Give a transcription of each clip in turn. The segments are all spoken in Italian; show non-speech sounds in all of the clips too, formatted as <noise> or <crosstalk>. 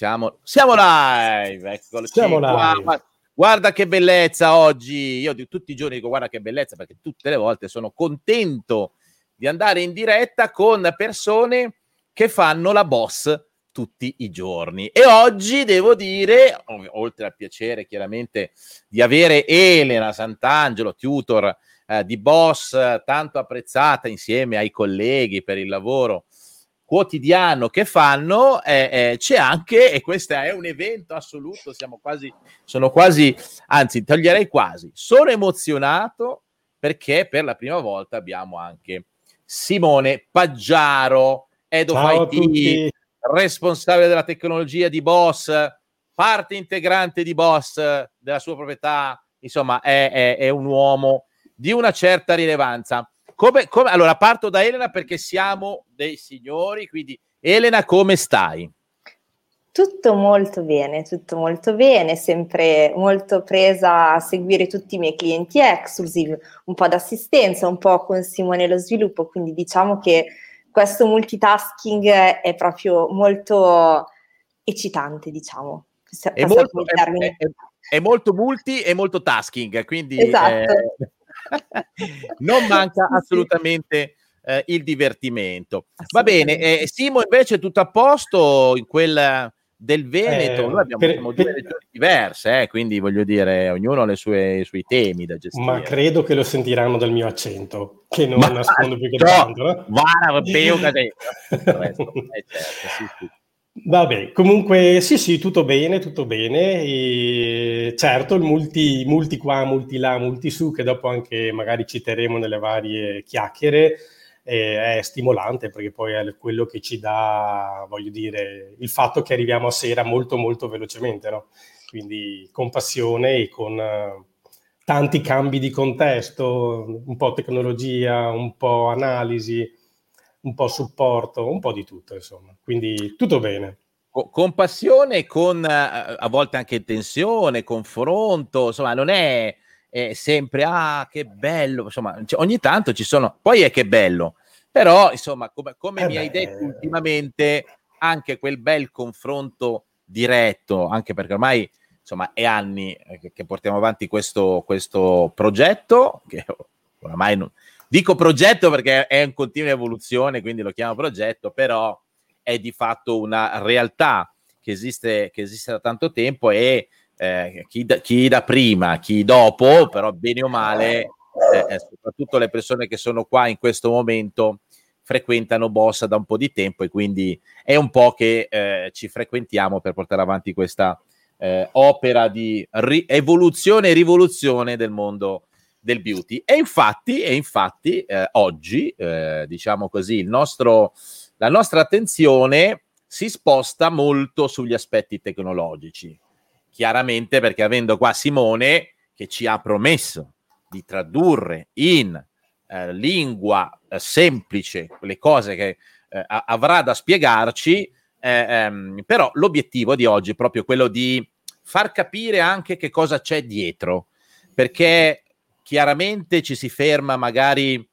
Siamo, siamo live, eccoci siamo live. Qua. Guarda che bellezza oggi. Io di tutti i giorni dico guarda che bellezza perché tutte le volte sono contento di andare in diretta con persone che fanno la boss tutti i giorni. E oggi devo dire, oltre al piacere chiaramente di avere Elena Sant'Angelo, tutor eh, di boss, tanto apprezzata insieme ai colleghi per il lavoro quotidiano che fanno, eh, eh, c'è anche, e questo è un evento assoluto, siamo quasi, sono quasi, anzi toglierei quasi, sono emozionato perché per la prima volta abbiamo anche Simone Paggiaro, Edo IT, responsabile della tecnologia di Boss, parte integrante di Boss della sua proprietà, insomma è, è, è un uomo di una certa rilevanza. Come, come, allora, parto da Elena perché siamo dei signori, quindi Elena, come stai? Tutto molto bene, tutto molto bene, sempre molto presa a seguire tutti i miei clienti exclusive, un po' d'assistenza, un po' con Simone lo sviluppo, quindi diciamo che questo multitasking è proprio molto eccitante, diciamo. È molto, è, è, è molto, multi e molto tasking, quindi esatto. eh, non manca assolutamente eh, il divertimento. Va bene, eh, Simo invece tutto a posto in quella del Veneto, eh, noi abbiamo per, due per... regioni diverse, eh, quindi voglio dire, ognuno ha sue, i suoi temi da gestire. Ma credo che lo sentiranno dal mio accento, che non Ma, nascondo più che tanto. No? Guarda, peuca te. <laughs> certo, sì, sì. Vabbè, comunque sì, sì, tutto bene, tutto bene. E certo, il multi, multi qua, multi là, multi su, che dopo anche magari citeremo nelle varie chiacchiere, eh, è stimolante perché poi è quello che ci dà, voglio dire, il fatto che arriviamo a sera molto, molto velocemente, no? Quindi con passione e con uh, tanti cambi di contesto, un po' tecnologia, un po' analisi un po' supporto, un po' di tutto, insomma. Quindi tutto bene. Con passione, con eh, a volte anche tensione, confronto, insomma, non è, è sempre ah, che bello, insomma, cioè, ogni tanto ci sono, poi è che bello, però insomma, come, come eh mi beh. hai detto ultimamente, anche quel bel confronto diretto, anche perché ormai insomma è anni che, che portiamo avanti questo, questo progetto, che oramai non, Dico progetto perché è in continua evoluzione, quindi lo chiamo progetto, però è di fatto una realtà che esiste, che esiste da tanto tempo e eh, chi, da, chi, da, prima, chi dopo, però bene o male, eh, eh, soprattutto le persone che sono qua in questo momento frequentano Bossa da un po' di tempo e quindi è un po' che eh, ci frequentiamo per portare avanti questa eh, opera di ri- evoluzione e rivoluzione del mondo del beauty. E infatti, e infatti eh, oggi, eh, diciamo così, il nostro, la nostra attenzione si sposta molto sugli aspetti tecnologici. Chiaramente perché avendo qua Simone che ci ha promesso di tradurre in eh, lingua eh, semplice le cose che eh, avrà da spiegarci, eh, ehm, però l'obiettivo di oggi è proprio quello di far capire anche che cosa c'è dietro, perché chiaramente ci si ferma magari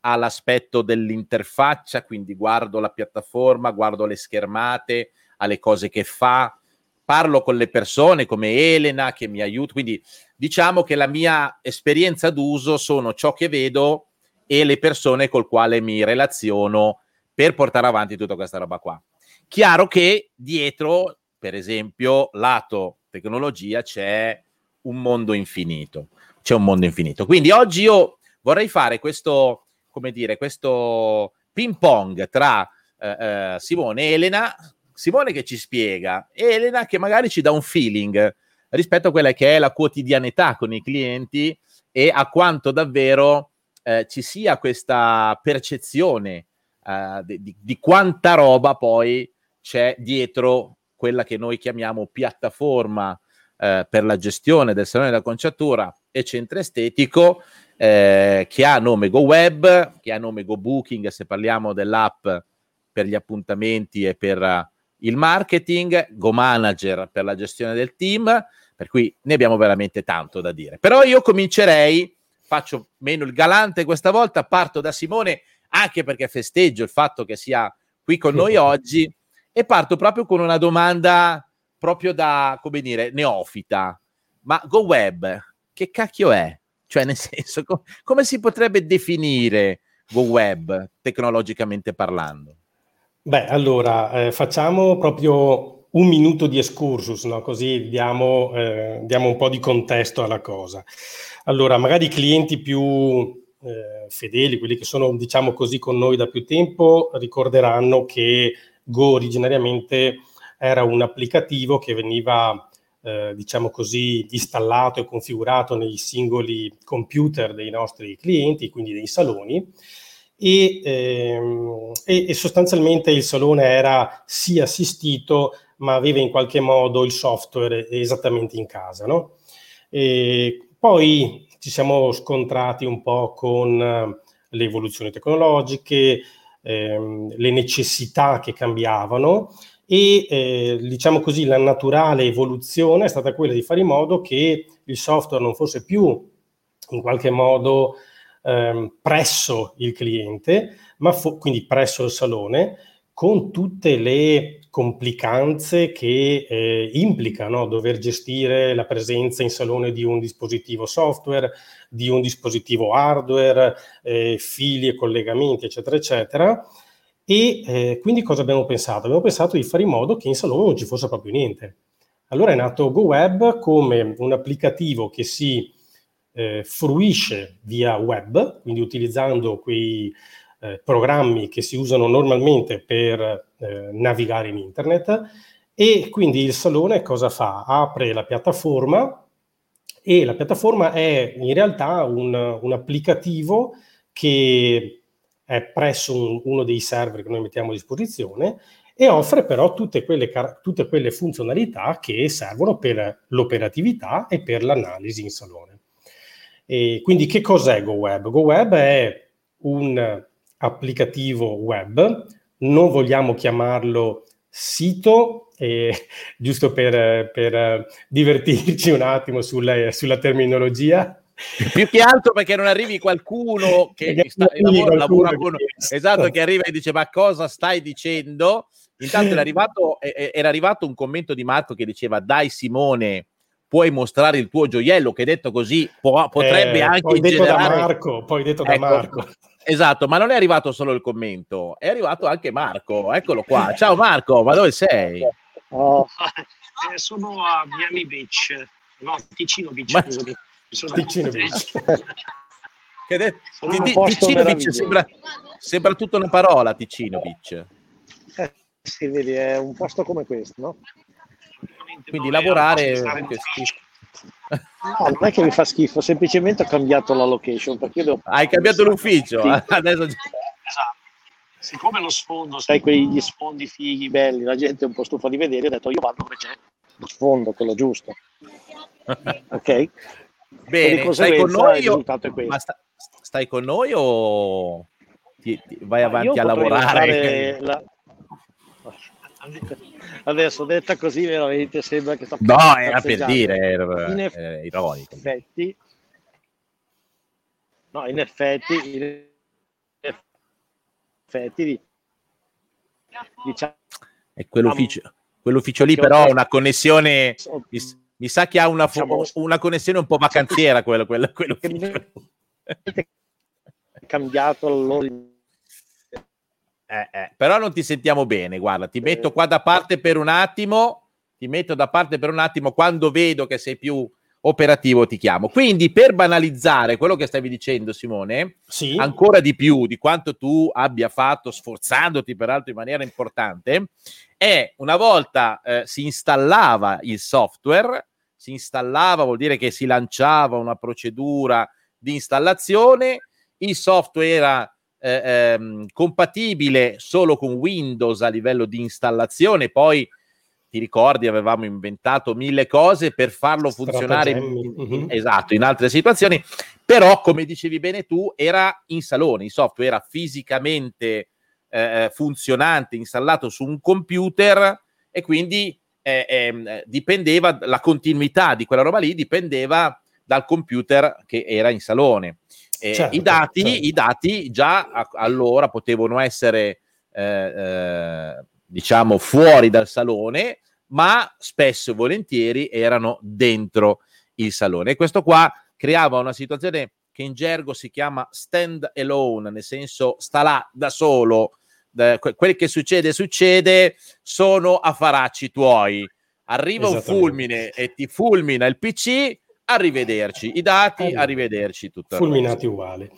all'aspetto dell'interfaccia, quindi guardo la piattaforma, guardo le schermate, alle cose che fa, parlo con le persone come Elena che mi aiuta, quindi diciamo che la mia esperienza d'uso sono ciò che vedo e le persone col quale mi relaziono per portare avanti tutta questa roba qua. Chiaro che dietro, per esempio, lato tecnologia c'è un mondo infinito c'è un mondo infinito. Quindi oggi io vorrei fare questo, come dire, questo ping pong tra eh, eh, Simone e Elena. Simone che ci spiega, e Elena che magari ci dà un feeling rispetto a quella che è la quotidianità con i clienti e a quanto davvero eh, ci sia questa percezione eh, di, di, quanta roba poi c'è dietro quella che noi chiamiamo piattaforma eh, per la gestione del salone della conciatura e centro estetico eh, che ha nome GoWeb, che ha nome GoBooking se parliamo dell'app per gli appuntamenti e per uh, il marketing, GoManager per la gestione del team, per cui ne abbiamo veramente tanto da dire. Però io comincerei, faccio meno il galante questa volta, parto da Simone anche perché festeggio il fatto che sia qui con noi oggi e parto proprio con una domanda proprio da, come dire, neofita. Ma GoWeb, che cacchio è? Cioè, nel <laughs> senso, com- come si potrebbe definire GoWeb tecnologicamente parlando? Beh, allora, eh, facciamo proprio un minuto di excursus, no? così diamo, eh, diamo, un po' di contesto alla cosa. Allora, magari i clienti più eh, fedeli, quelli che sono, diciamo così, con noi da più tempo, ricorderanno che Go originariamente era un applicativo che veniva eh, diciamo così, installato e configurato nei singoli computer dei nostri clienti, quindi dei saloni, e, ehm, e, e, sostanzialmente il salone era sì assistito, ma aveva in qualche modo il software esattamente in casa. No? poi ci siamo scontrati un po' con eh, le evoluzioni tecnologiche, ehm, le necessità che cambiavano e eh, diciamo così la naturale evoluzione è stata quella di fare in modo che il software non fosse più in qualche modo ehm, presso il cliente, ma fo- quindi presso il salone, con tutte le complicanze che eh, implicano dover gestire la presenza in salone di un dispositivo software, di un dispositivo hardware, eh, fili e collegamenti, eccetera, eccetera e eh, quindi cosa abbiamo pensato? Abbiamo pensato di fare in modo che in salone non ci fosse proprio niente. Allora è nato GoWeb come un applicativo che si eh, fruisce via web, quindi utilizzando quei eh, programmi che si usano normalmente per eh, navigare in internet e quindi il salone cosa fa? Apre la piattaforma e la piattaforma è in realtà un, un applicativo che è presso un, uno dei server che noi mettiamo a disposizione e offre però tutte quelle, tutte quelle funzionalità che servono per l'operatività e per l'analisi in salone. E quindi che cos'è GoWeb? GoWeb è un applicativo web, non vogliamo chiamarlo sito, eh, <laughs> giusto per, per, divertirci un attimo sulla, sulla terminologia, più che altro perché non arrivi qualcuno che sta, lavora, lavora con esatto che arriva e dice ma cosa stai dicendo? Intanto era <laughs> arrivato, era arrivato un commento di Marco che diceva dai Simone puoi mostrare il tuo gioiello che detto così può, potrebbe eh, anche poi detto generare... da Marco poi detto ecco, da Marco. esatto ma non è arrivato solo il commento è arrivato anche Marco eccolo qua. Ciao Marco ma dove sei? Oh, eh, sono a Miami Beach no Ticino Beach ma... Beach. che de- di, Ticino Beach sembra, sembra tutta una parola, Ticino Beach. Eh, sì, vedi, è un posto come questo, no? Quindi lavorare... No, non è che mi fa schifo, semplicemente ho cambiato la location. Perché devo... Hai cambiato l'ufficio? Sì. Adesso... Esatto. Siccome lo sfondo, sai, quegli sfondi fighi belli, la gente è un po' stufa di vedere, ho detto io vado dove c'è lo sfondo, quello giusto. <laughs> ok? Bene, stai con noi o... Ma sta... stai con noi o ti, ti vai avanti a lavorare? <laughs> La... Adesso detta così veramente sembra che sta No, era per dire, era, in eff- era ironico. Effetti, no, in effetti, in effetti diciamo, e quell'ufficio, quell'ufficio lì però ha una connessione mi sa che ha una, diciamo, una connessione un po' vacanziera quello, quello, quello è cambiato. Eh, eh, però non ti sentiamo bene, guarda, ti metto qua da parte per un attimo, ti metto da parte per un attimo, quando vedo che sei più operativo ti chiamo. Quindi per banalizzare quello che stavi dicendo Simone, sì. ancora di più di quanto tu abbia fatto sforzandoti peraltro in maniera importante, è una volta eh, si installava il software, si installava vuol dire che si lanciava una procedura di installazione, il software era eh, ehm, compatibile solo con Windows a livello di installazione, poi ti ricordi avevamo inventato mille cose per farlo funzionare in, mm-hmm. esatto, in altre situazioni, però come dicevi bene tu era in salone, il software era fisicamente eh, eh, funzionante installato su un computer e quindi eh, eh, dipendeva la continuità di quella roba lì dipendeva dal computer che era in salone. Certo, i, dati, certo. I dati già a, allora potevano essere eh, eh, diciamo, fuori dal salone, ma spesso e volentieri erano dentro il salone. E questo qua creava una situazione che in gergo si chiama stand alone, nel senso sta là da solo, quel che succede succede, sono affaracci tuoi. Arriva un fulmine e ti fulmina il PC, arrivederci i dati, arrivederci tutto. Fulminati uguali.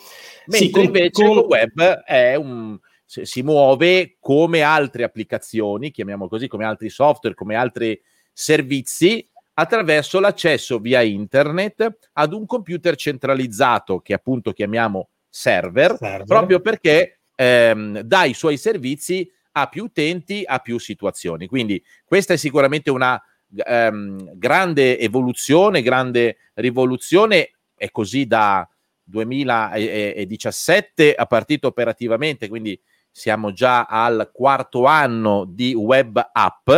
Mentre sì, con, invece con... il web è un, si muove come altre applicazioni, chiamiamo così, come altri software, come altri servizi, attraverso l'accesso via internet ad un computer centralizzato che appunto chiamiamo server, server. proprio perché ehm, dà i suoi servizi a più utenti, a più situazioni. Quindi questa è sicuramente una ehm, grande evoluzione, grande rivoluzione, è così da 2017 a partito operativamente, quindi siamo già al quarto anno di web app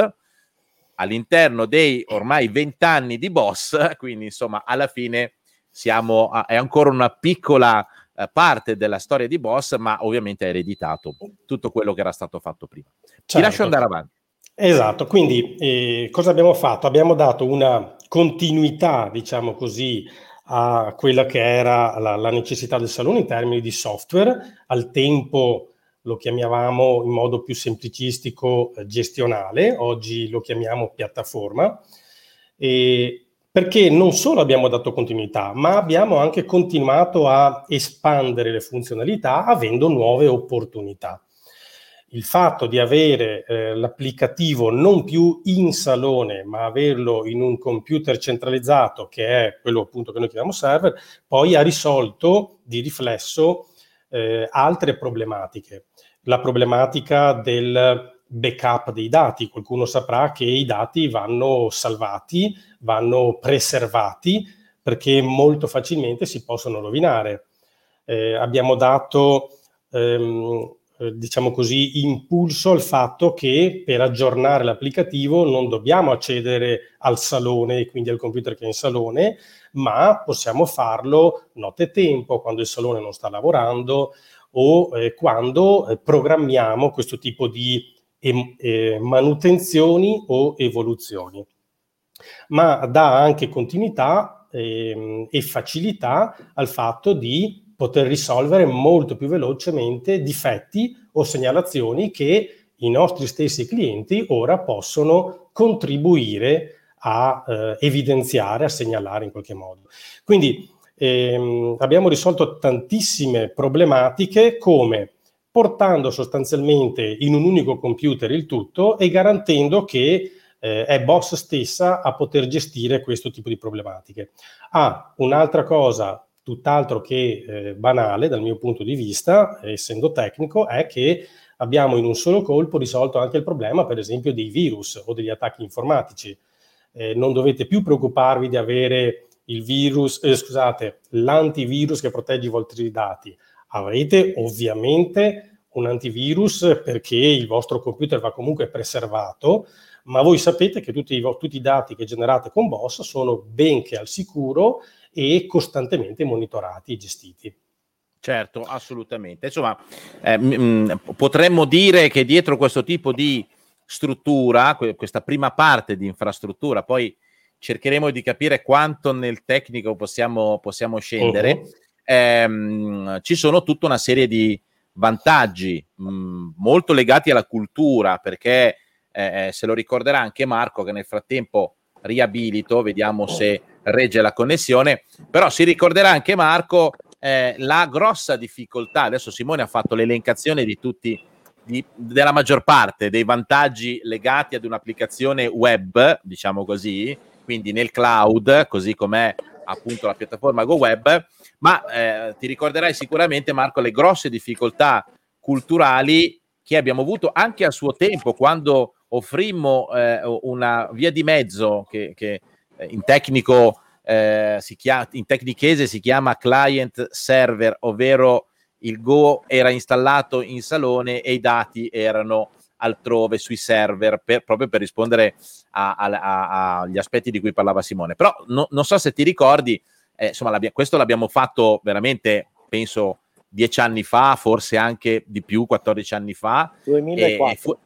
all'interno dei ormai vent'anni di boss, quindi insomma alla fine siamo a, è ancora una piccola eh, parte della storia di boss, ma ovviamente ha ereditato tutto quello che era stato fatto prima. Certo. Ti lascio andare avanti. Esatto, quindi eh, cosa abbiamo fatto? Abbiamo dato una continuità, diciamo così, a quella che era la, la necessità del salone in termini di software, al tempo lo chiamavamo in modo più semplicistico eh, gestionale, oggi lo chiamiamo piattaforma, perché non solo abbiamo dato continuità, ma abbiamo anche continuato a espandere le funzionalità avendo nuove opportunità. Il fatto di avere eh, l'applicativo non più in salone, ma averlo in un computer centralizzato, che è quello appunto che noi chiamiamo server, poi ha risolto di riflesso eh, altre problematiche la problematica del backup dei dati. Qualcuno saprà che i dati vanno salvati, vanno preservati perché molto facilmente si possono rovinare. Eh, abbiamo dato, ehm, eh, diciamo così, impulso al fatto che per aggiornare l'applicativo non dobbiamo accedere al salone quindi al computer che è in salone, ma possiamo farlo notte tempo, quando il salone non sta lavorando o eh, quando eh, programmiamo questo tipo di eh, manutenzioni o evoluzioni. Ma dà anche continuità ehm, e facilità al fatto di poter risolvere molto più velocemente difetti o segnalazioni che i nostri stessi clienti ora possono contribuire a eh, evidenziare, a segnalare in qualche modo. Quindi ehm, abbiamo risolto tantissime problematiche come portando sostanzialmente in un unico computer il tutto e garantendo che eh, è Boss stessa a poter gestire questo tipo di problematiche. Ah, un'altra cosa tutt'altro che eh, banale dal mio punto di vista, essendo tecnico, è che abbiamo in un solo colpo risolto anche il problema, per esempio, dei virus o degli attacchi informatici. Eh, non dovete più preoccuparvi di avere il virus, eh, scusate, l'antivirus che protegge i vostri dati. Avrete ovviamente un antivirus perché il vostro computer va comunque preservato, ma voi sapete che tutti i, tutti i dati che generate con Boss sono benché al sicuro e costantemente monitorati e gestiti. Certo, assolutamente. Insomma, eh, m- potremmo dire che dietro questo tipo di struttura, que- questa prima parte di infrastruttura, poi cercheremo di capire quanto nel tecnico possiamo, possiamo scendere. Uh-huh. Ehm, ci sono tutta una serie di vantaggi mh, molto legati alla cultura, perché eh, eh, se lo ricorderà anche Marco, che nel frattempo riabilito, vediamo se regge la connessione, però si ricorderà anche Marco eh, la grossa difficoltà. Adesso Simone ha fatto l'elencazione di tutti. Di, della maggior parte dei vantaggi legati ad un'applicazione web, diciamo così, quindi nel cloud, così com'è appunto la piattaforma GoWeb, ma eh, ti ricorderai sicuramente Marco le grosse difficoltà culturali che abbiamo avuto anche a suo tempo quando offrimmo eh, una via di mezzo che, che eh, in tecnico eh, si chiama, in tecnichese si chiama client server, ovvero il Go era installato in salone e i dati erano altrove sui server per, proprio per rispondere agli aspetti di cui parlava Simone. Però no, non so se ti ricordi, eh, insomma, l'abbia, questo l'abbiamo fatto veramente, penso, dieci anni fa, forse anche di più, 14 anni fa. 2004. E, e fu,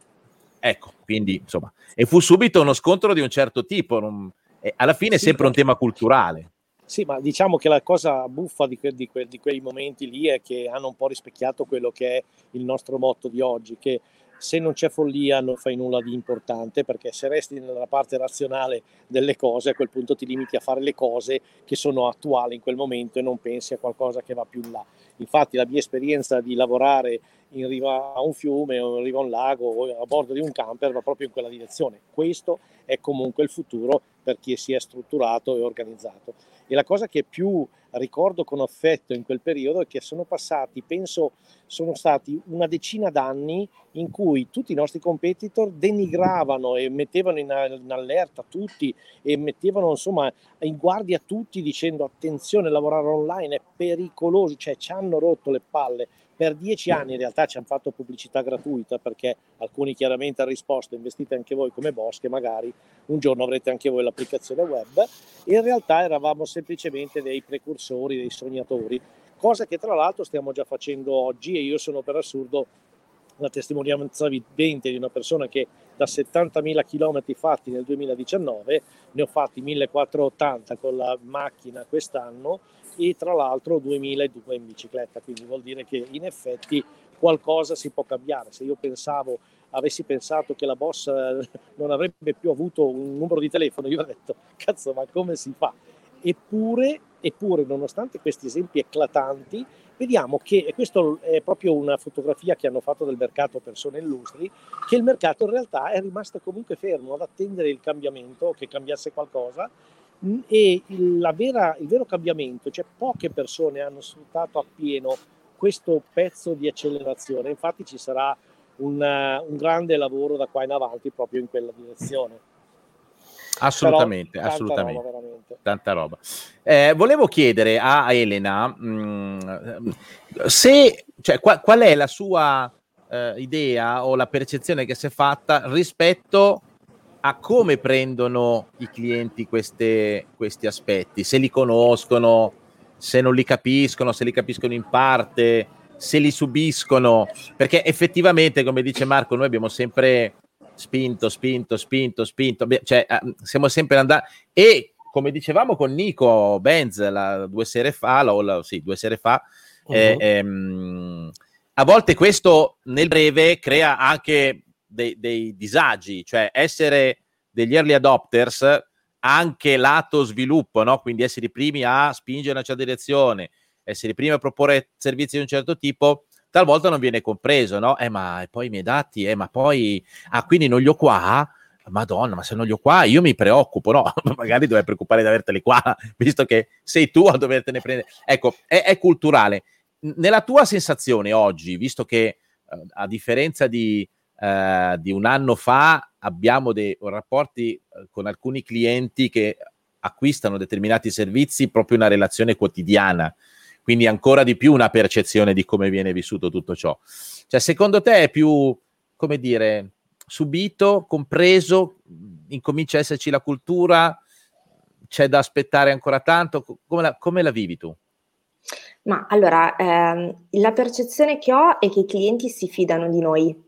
ecco, quindi insomma, e fu subito uno scontro di un certo tipo, non, alla fine è sì, sempre un tema culturale. Sì, ma diciamo che la cosa buffa di, que- di, que- di, quei momenti lì è che hanno un po' rispecchiato quello che è il nostro motto di oggi, che se non c'è follia non fai nulla di importante, perché se resti nella parte razionale delle cose, a quel punto ti limiti a fare le cose che sono attuali in quel momento e non pensi a qualcosa che va più in là. Infatti la mia esperienza di lavorare in riva a un fiume o in riva a un lago o a bordo di un camper va proprio in quella direzione. Questo è comunque il futuro per chi si è strutturato e organizzato. E la cosa che più ricordo con affetto in quel periodo è che sono passati, penso, sono stati una decina d'anni in cui tutti i nostri competitor denigravano e mettevano in allerta tutti e mettevano insomma in guardia tutti dicendo attenzione, lavorare online è pericoloso, cioè ci hanno rotto le palle per dieci anni in realtà ci hanno fatto pubblicità gratuita perché alcuni chiaramente hanno risposto investite anche voi come Bosche, magari un giorno avrete anche voi l'applicazione web. In realtà eravamo semplicemente dei precursori, dei sognatori, cosa che tra l'altro stiamo già facendo oggi e io sono per assurdo la testimonianza vivente di una persona che da 70.000 km fatti nel 2019 ne ho fatti 1480 con la macchina quest'anno e tra l'altro 2002 in bicicletta, quindi vuol dire che in effetti qualcosa si può cambiare. Se io pensavo, avessi pensato che la boss eh, non avrebbe più avuto un numero di telefono, io avrei detto, cazzo, ma come si fa? Eppure, eppure nonostante questi esempi eclatanti, vediamo che, e questa è proprio una fotografia che hanno fatto del mercato persone illustri, che il mercato in realtà è rimasto comunque fermo ad attendere il cambiamento, che cambiasse qualcosa, e il, vera, il vero cambiamento, cioè poche persone hanno sfruttato appieno questo pezzo di accelerazione, infatti ci sarà un, un grande lavoro da qua in avanti proprio in quella direzione. Assolutamente, Però, assolutamente. Tanta roba. Tanta roba. Eh, volevo chiedere a Elena mh, mm, se, cioè, qual, qual, è la sua eh, idea o la percezione che si è fatta rispetto a come prendono i clienti queste, questi aspetti, se li conoscono, se non li capiscono, se li capiscono in parte, se li subiscono, perché effettivamente, come dice Marco, noi abbiamo sempre spinto, spinto, spinto, spinto, cioè eh, siamo sempre andati e come dicevamo con Nico Benz la, due sere fa, la, la, sì, due sere fa, uh-huh. eh, ehm, a volte questo nel breve crea anche dei, dei disagi, cioè essere degli early adopters anche lato sviluppo, no? quindi essere i primi a spingere in una certa direzione, essere i primi a proporre servizi di un certo tipo, talvolta non viene compreso, no? Eh, ma poi i miei dati, eh, ma poi, ah, quindi non li ho qua? Madonna, ma se non li ho qua, io mi preoccupo, no? <laughs> Magari dovrei preoccupare di averteli qua, visto che sei tu a dovertene prendere. Ecco, è, è culturale. Nella tua sensazione oggi, visto che eh, a differenza di eh, di un anno fa abbiamo dei rapporti eh, con alcuni clienti che acquistano determinati servizi proprio una relazione quotidiana, quindi ancora di più una percezione di come viene vissuto tutto ciò. Cioè, secondo te è più, come dire, subito, compreso, incomincia a esserci la cultura, c'è da aspettare ancora tanto? Come la, come la vivi tu? Ma allora, ehm, la percezione che ho è che i clienti si fidano di noi,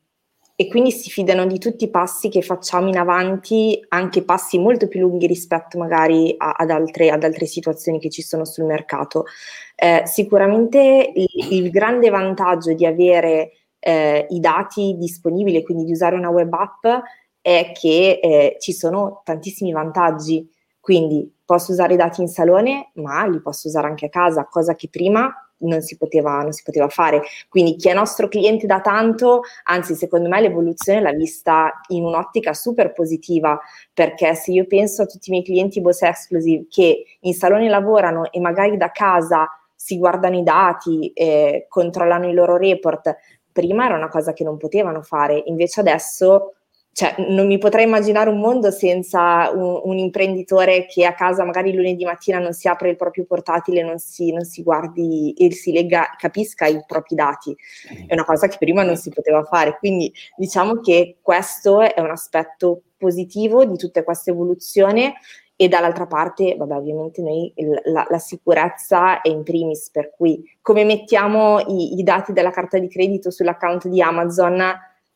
e quindi si fidano di tutti i passi che facciamo in avanti, anche passi molto più lunghi rispetto magari a, ad, altre, ad, altre, situazioni che ci sono sul mercato. Eh, sicuramente il, il, grande vantaggio di avere eh, i dati disponibili, quindi di usare una web app, è che eh, ci sono tantissimi vantaggi. Quindi posso usare i dati in salone, ma li posso usare anche a casa, cosa che prima non si, poteva, non si poteva fare. Quindi chi è nostro cliente da tanto, anzi secondo me l'evoluzione l'ha vista in un'ottica super positiva, perché se io penso a tutti i miei clienti Boss Explosive che in salone lavorano e magari da casa si guardano i dati, eh, controllano i loro report, prima era una cosa che non potevano fare, invece adesso cioè, non mi potrei immaginare un mondo senza un, un, imprenditore che a casa magari lunedì mattina non si apre il proprio portatile, non si, non si guardi e si legga, capisca i propri dati. È una cosa che prima non si poteva fare. Quindi diciamo che questo è un aspetto positivo di tutta questa evoluzione e dall'altra parte, vabbè, ovviamente noi la, la, sicurezza è in primis, per cui come mettiamo i, i dati della carta di credito sull'account di Amazon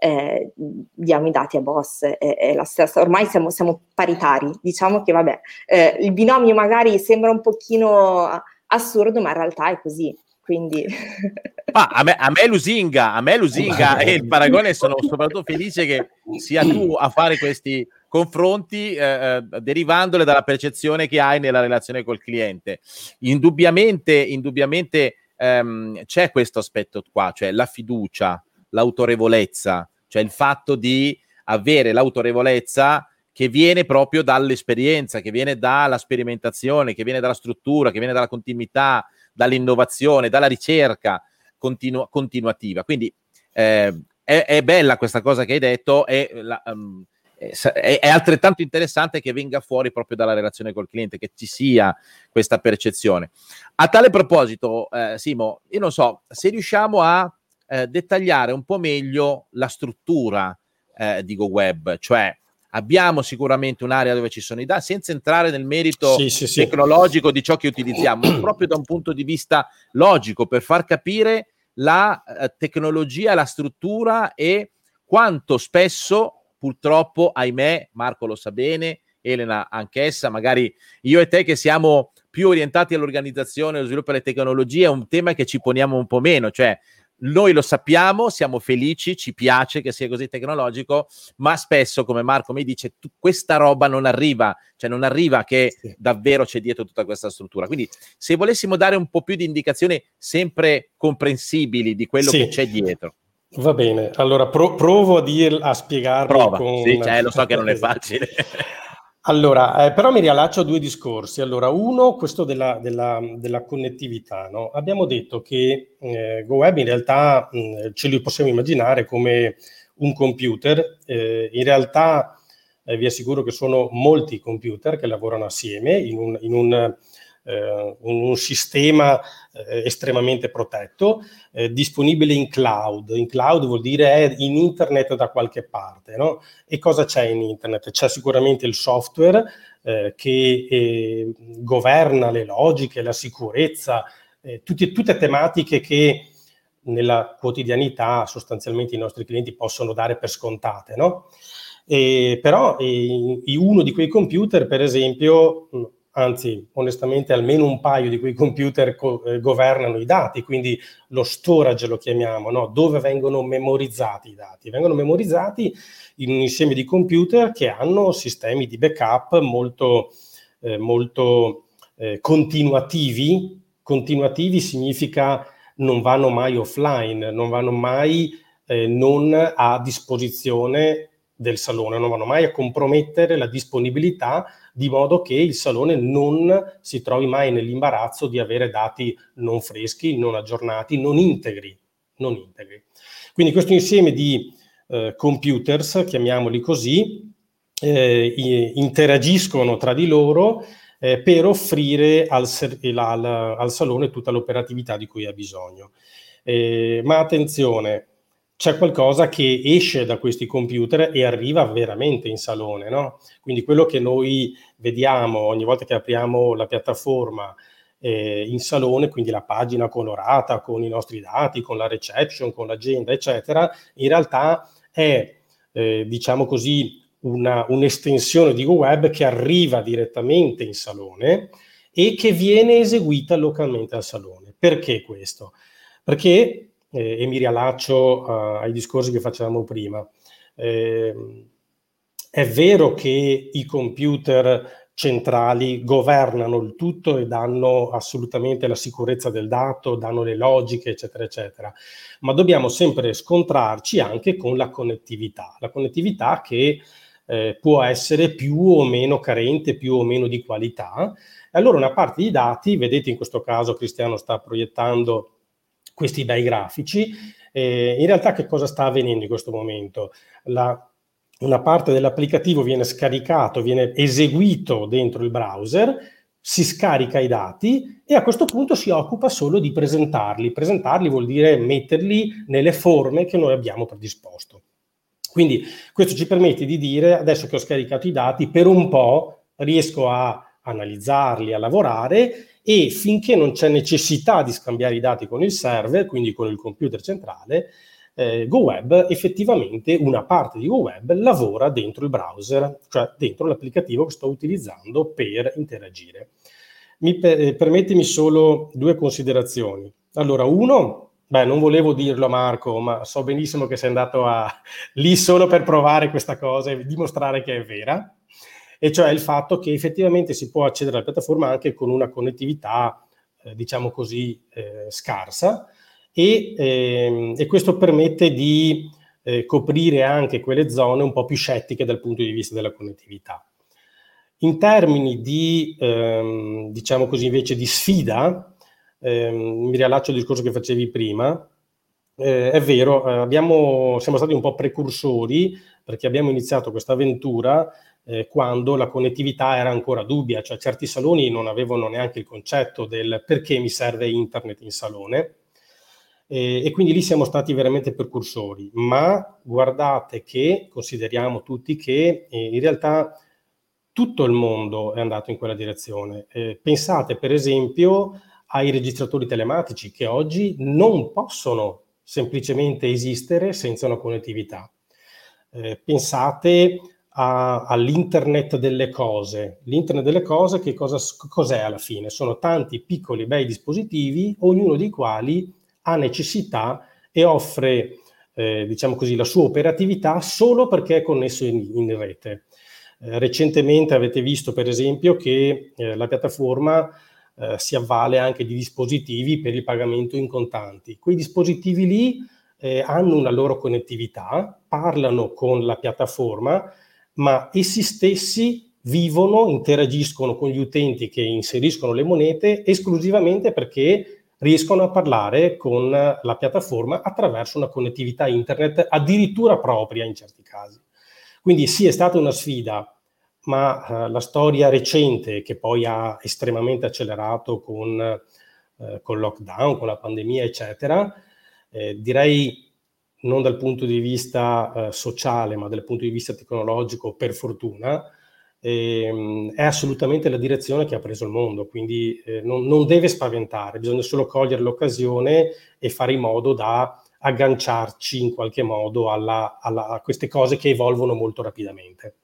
eh, diamo i dati a boss, è, è la stessa, ormai siamo, siamo, paritari, diciamo che vabbè, eh, il binomio magari sembra un pochino assurdo, ma in realtà è così. Quindi... <laughs> Ah, a, me, a me Lusinga, a me Lusinga e il paragone sono soprattutto felice che sia tu a fare questi confronti eh, eh, derivandole dalla percezione che hai nella relazione col cliente. Indubbiamente, indubbiamente ehm, c'è questo aspetto qua, cioè la fiducia, l'autorevolezza, cioè il fatto di avere l'autorevolezza che viene proprio dall'esperienza, che viene dalla sperimentazione, che viene dalla struttura, che viene dalla continuità, dall'innovazione, dalla ricerca continu- continuativa. Quindi eh, è, è, bella questa cosa che hai detto e la, um, è, è, altrettanto interessante che venga fuori proprio dalla relazione col cliente, che ci sia questa percezione. A tale proposito, eh, Simo, io non so se riusciamo a eh, dettagliare un po' meglio la struttura eh, di GoWeb, cioè abbiamo sicuramente un'area dove ci sono i dati, senza entrare nel merito sì, sì, sì. tecnologico di ciò che utilizziamo, proprio da un punto di vista logico, per far capire la eh, tecnologia, la struttura e quanto spesso, purtroppo, ahimè, Marco lo sa bene, Elena anch'essa, magari io e te che siamo più orientati all'organizzazione, allo sviluppo delle tecnologie, è un tema che ci poniamo un po' meno, cioè noi lo sappiamo, siamo felici, ci piace che sia così tecnologico, ma spesso, come Marco mi dice, tu, questa roba non arriva, cioè non arriva che davvero c'è dietro tutta questa struttura. Quindi se volessimo dare un po' più di indicazioni sempre comprensibili di quello sì. che c'è dietro. Va bene, allora pro- provo a, dir, a spiegarlo. Prova, con... sì, cioè, lo so che non è <laughs> facile. Allora, eh, però mi riallaccio a due discorsi. Allora, uno, questo della, della, della connettività. No? Abbiamo detto che eh, GoWeb in realtà mh, ce li possiamo immaginare come un computer. Eh, in realtà eh, vi assicuro che sono molti computer che lavorano assieme in un, in un eh, un sistema eh, estremamente protetto, eh, disponibile in cloud. In cloud vuol dire è in internet da qualche parte. No? E cosa c'è in internet? C'è sicuramente il software eh, che eh, governa le logiche, la sicurezza, eh, tutte, tutte tematiche che nella quotidianità sostanzialmente i nostri clienti possono dare per scontate, no? E, però e, uno di quei computer, per esempio, anzi onestamente almeno un paio di quei computer co- eh, governano i dati, quindi lo storage lo chiamiamo, no? dove vengono memorizzati i dati. Vengono memorizzati in un insieme di computer che hanno sistemi di backup molto, eh, molto eh, continuativi. Continuativi significa non vanno mai offline, non vanno mai eh, non a disposizione del salone, non vanno mai a compromettere la disponibilità di modo che il salone non si trovi mai nell'imbarazzo di avere dati non freschi, non aggiornati, non integri. Non integri. Quindi questo insieme di eh, computers, chiamiamoli così, eh, interagiscono tra di loro eh, per offrire al, al, al, salone tutta l'operatività di cui ha bisogno. Eh, ma attenzione, c'è qualcosa che esce da questi computer e arriva veramente in salone, no? Quindi quello che noi vediamo ogni volta che apriamo la piattaforma eh, in salone, quindi la pagina colorata con i nostri dati, con la reception, con l'agenda, eccetera, in realtà è, eh, diciamo così, una, un'estensione di GoWeb che arriva direttamente in salone e che viene eseguita localmente al salone. Perché questo? Perché e mi riallaccio uh, ai discorsi che facevamo prima. Eh, è vero che i computer centrali governano il tutto e danno assolutamente la sicurezza del dato, danno le logiche, eccetera, eccetera, ma dobbiamo sempre scontrarci anche con la connettività, la connettività che eh, può essere più o meno carente, più o meno di qualità. E allora una parte di dati, vedete in questo caso Cristiano sta proiettando questi bei grafici. Eh, in realtà che cosa sta avvenendo in questo momento? La, una parte dell'applicativo viene scaricato, viene eseguito dentro il browser, si scarica i dati e a questo punto si occupa solo di presentarli. Presentarli vuol dire metterli nelle forme che noi abbiamo predisposto. Quindi questo ci permette di dire, adesso che ho scaricato i dati, per un po' riesco a analizzarli, a lavorare e finché non c'è necessità di scambiare i dati con il server, quindi con il computer centrale, eh, GoWeb effettivamente una parte di GoWeb lavora dentro il browser, cioè dentro l'applicativo che sto utilizzando per interagire. Mi per, eh, permettimi solo due considerazioni. Allora, uno, beh, non volevo dirlo a Marco, ma so benissimo che sei andato a, <laughs> lì solo per provare questa cosa e dimostrare che è vera, e cioè il fatto che effettivamente si può accedere alla piattaforma anche con una connettività, eh, diciamo così, eh, scarsa, e, ehm, e, questo permette di eh, coprire anche quelle zone un po' più scettiche dal punto di vista della connettività. In termini di, ehm, diciamo così, invece di sfida, ehm, mi riallaccio al discorso che facevi prima, eh, è vero, eh, abbiamo, siamo stati un po' precursori perché abbiamo iniziato questa avventura eh, quando la connettività era ancora dubbia, cioè certi saloni non avevano neanche il concetto del perché mi serve internet in salone eh, e quindi lì siamo stati veramente precursori, ma guardate che consideriamo tutti che eh, in realtà tutto il mondo è andato in quella direzione. Eh, pensate per esempio ai registratori telematici che oggi non possono semplicemente esistere senza una connettività. Eh, pensate a, all'internet delle cose. L'internet delle cose che cosa, cos'è alla fine? Sono tanti piccoli bei dispositivi, ognuno dei quali ha necessità e offre, eh, diciamo così, la sua operatività solo perché è connesso in, in rete. Eh, recentemente avete visto, per esempio, che eh, la piattaforma eh, si avvale anche di dispositivi per il pagamento in contanti. Quei dispositivi lì eh, hanno una loro connettività, parlano con la piattaforma, ma essi stessi vivono, interagiscono con gli utenti che inseriscono le monete esclusivamente perché riescono a parlare con la piattaforma attraverso una connettività internet addirittura propria in certi casi. Quindi sì, è stata una sfida, ma eh, la storia recente che poi ha estremamente accelerato con, eh, con lockdown, con la pandemia, eccetera, eh, direi non dal punto di vista eh, sociale, ma dal punto di vista tecnologico, per fortuna, ehm, è assolutamente la direzione che ha preso il mondo, quindi eh, non, non, deve spaventare, bisogna solo cogliere l'occasione e fare in modo da agganciarci in qualche modo alla, alla, a queste cose che evolvono molto rapidamente.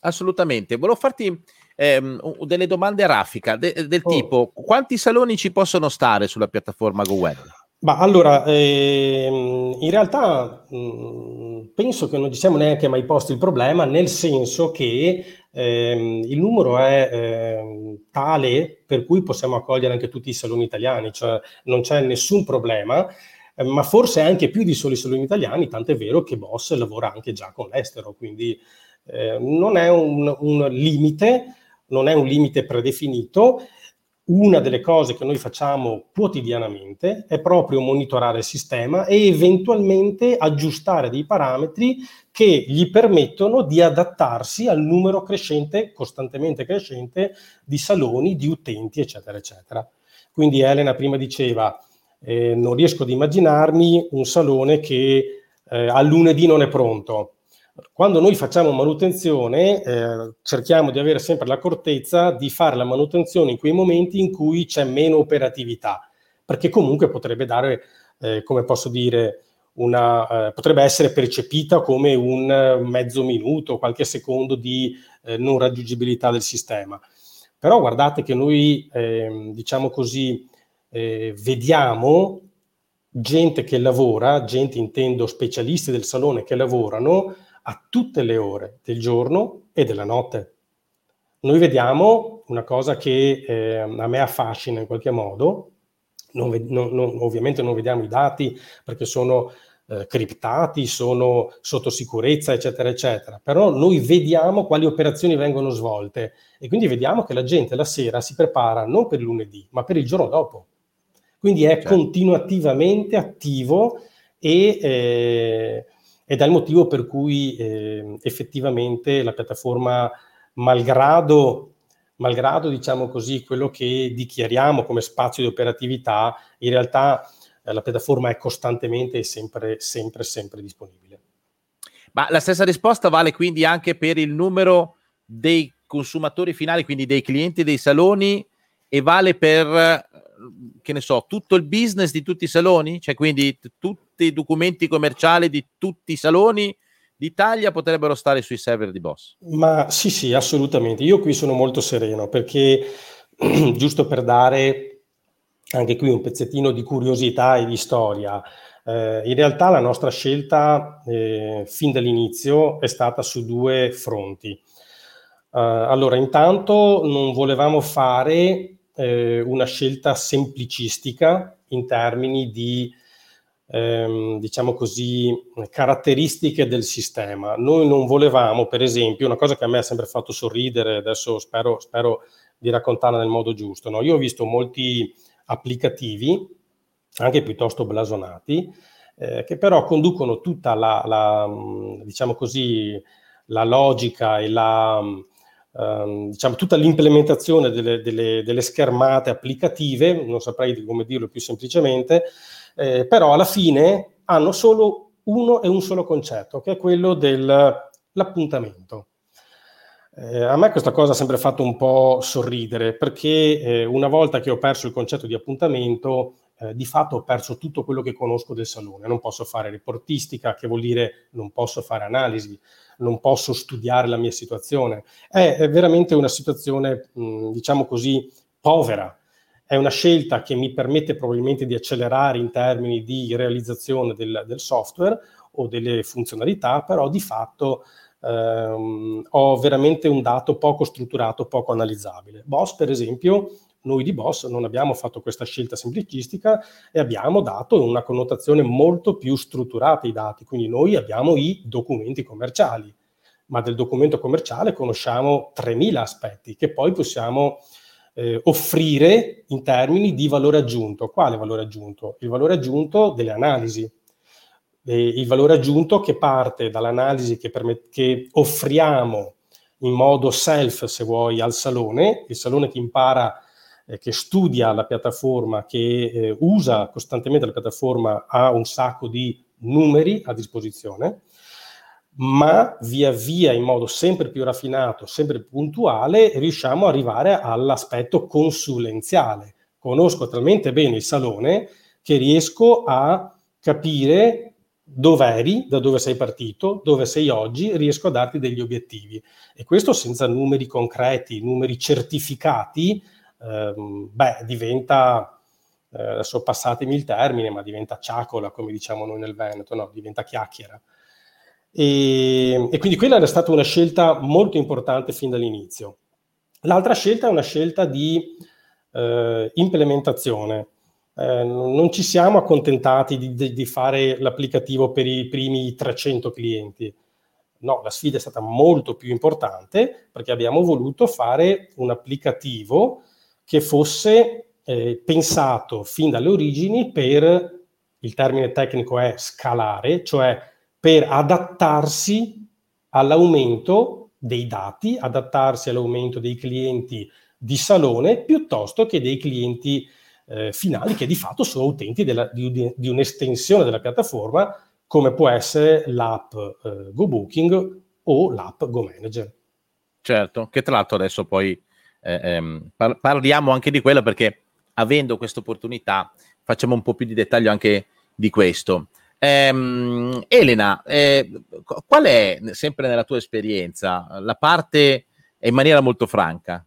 Assolutamente. Volevo farti ehm, delle domande raffica de- del oh. tipo quanti saloni ci possono stare sulla piattaforma GoWeb? Ma allora, ehm, in realtà mh, mm, penso che non ci siamo neanche mai posti il problema, nel senso che ehm, il numero è ehm, tale per cui possiamo accogliere anche tutti i saloni italiani, cioè non c'è nessun problema eh, ma forse anche più di soli saloni italiani, tant'è vero che Boss lavora anche già con l'estero, quindi eh, non è un, un, limite, non è un limite predefinito. Una delle cose che noi facciamo quotidianamente è proprio monitorare il sistema e eventualmente aggiustare dei parametri che gli permettono di adattarsi al numero crescente, costantemente crescente, di saloni, di utenti, eccetera, eccetera. Quindi Elena prima diceva eh, non riesco ad immaginarmi un salone che eh, a lunedì non è pronto. Quando noi facciamo manutenzione, eh, cerchiamo di avere sempre l'accortezza di fare la manutenzione in quei momenti in cui c'è meno operatività, perché comunque potrebbe dare, eh, come posso dire, una, eh, potrebbe essere percepita come un mezzo minuto, qualche secondo di eh, non raggiungibilità del sistema. Però guardate che noi, ehm, diciamo così, eh, vediamo gente che lavora, gente intendo specialisti del salone che lavorano a tutte le ore del giorno e della notte. Noi vediamo una cosa che eh, a me affascina in qualche modo, non, non, non, ovviamente non vediamo i dati perché sono eh, criptati, sono sotto sicurezza, eccetera, eccetera, però noi vediamo quali operazioni vengono svolte e quindi vediamo che la gente la sera si prepara non per il lunedì, ma per il giorno dopo. Quindi è certo. continuativamente attivo e eh, ed è il motivo per cui eh, effettivamente la piattaforma, malgrado, malgrado diciamo così, quello che dichiariamo come spazio di operatività, in realtà eh, la piattaforma è costantemente e sempre, sempre, sempre disponibile. Ma la stessa risposta vale quindi anche per il numero dei consumatori finali, quindi dei clienti dei saloni, e vale per che ne so, tutto il business di tutti i saloni? Cioè, quindi tu, tutti i documenti commerciali di tutti i saloni d'Italia potrebbero stare sui server di Boss. Ma sì, sì, assolutamente. Io qui sono molto sereno perché, <clears throat> giusto per dare anche qui un pezzettino di curiosità e di storia, eh, in realtà la nostra scelta eh, fin dall'inizio è stata su due fronti. Uh, allora, intanto non volevamo fare eh, una scelta semplicistica in termini di ehm, diciamo così, caratteristiche del sistema. Noi non volevamo, per esempio, una cosa che a me ha sempre fatto sorridere, adesso spero, spero di raccontarla nel modo giusto, no? io ho visto molti applicativi, anche piuttosto blasonati, eh, che però conducono tutta la, la, diciamo così, la logica e la, Um, diciamo, tutta l'implementazione delle, delle, delle, schermate applicative, non saprei come dirlo più semplicemente, eh, però alla fine hanno solo uno e un solo concetto, che è quello dell'appuntamento. Eh, a me questa cosa ha sempre fatto un po' sorridere, perché eh, una volta che ho perso il concetto di appuntamento, eh, di fatto ho perso tutto quello che conosco del salone. Non posso fare reportistica, che vuol dire non posso fare analisi, non posso studiare la mia situazione. È, è veramente una situazione, mh, diciamo così, povera è una scelta che mi permette probabilmente di accelerare in termini di realizzazione del, del software o delle funzionalità, però di fatto ehm, ho veramente un dato poco strutturato, poco analizzabile. Boss, per esempio, noi di Boss non abbiamo fatto questa scelta semplicistica e abbiamo dato una connotazione molto più strutturata ai dati, quindi noi abbiamo i documenti commerciali, ma del documento commerciale conosciamo 3.000 aspetti che poi possiamo eh, offrire in termini di valore aggiunto. Quale valore aggiunto? Il valore aggiunto delle analisi. E il valore aggiunto che parte dall'analisi che, permet- che offriamo in modo self, se vuoi, al salone, il salone che impara, eh, che studia la piattaforma, che eh, usa costantemente la piattaforma, ha un sacco di numeri a disposizione ma via via in modo sempre più raffinato, sempre più puntuale, riusciamo ad arrivare all'aspetto consulenziale. Conosco talmente bene il salone che riesco a capire dove eri, da dove sei partito, dove sei oggi, riesco a darti degli obiettivi. E questo senza numeri concreti, numeri certificati, ehm, beh, diventa, eh, adesso passatemi il termine, ma diventa ciacola, come diciamo noi nel Veneto, no, diventa chiacchiera. E, e, quindi quella era stata una scelta molto importante fin dall'inizio. L'altra scelta è una scelta di eh, implementazione. Eh, non ci siamo accontentati di, di, di, fare l'applicativo per i primi 300 clienti. No, la sfida è stata molto più importante perché abbiamo voluto fare un applicativo che fosse eh, pensato fin dalle origini per, il termine tecnico è scalare, cioè per adattarsi all'aumento dei dati, adattarsi all'aumento dei clienti di salone piuttosto che dei clienti eh, finali che di fatto sono utenti della, di, di, un'estensione della piattaforma come può essere l'app eh, GoBooking o l'app GoManager. Certo, che tra l'altro adesso poi eh, ehm, par- parliamo anche di quello perché avendo questa opportunità facciamo un po' più di dettaglio anche di questo. Ehm, Elena, eh, qual è, sempre nella tua esperienza, la parte, in maniera molto franca,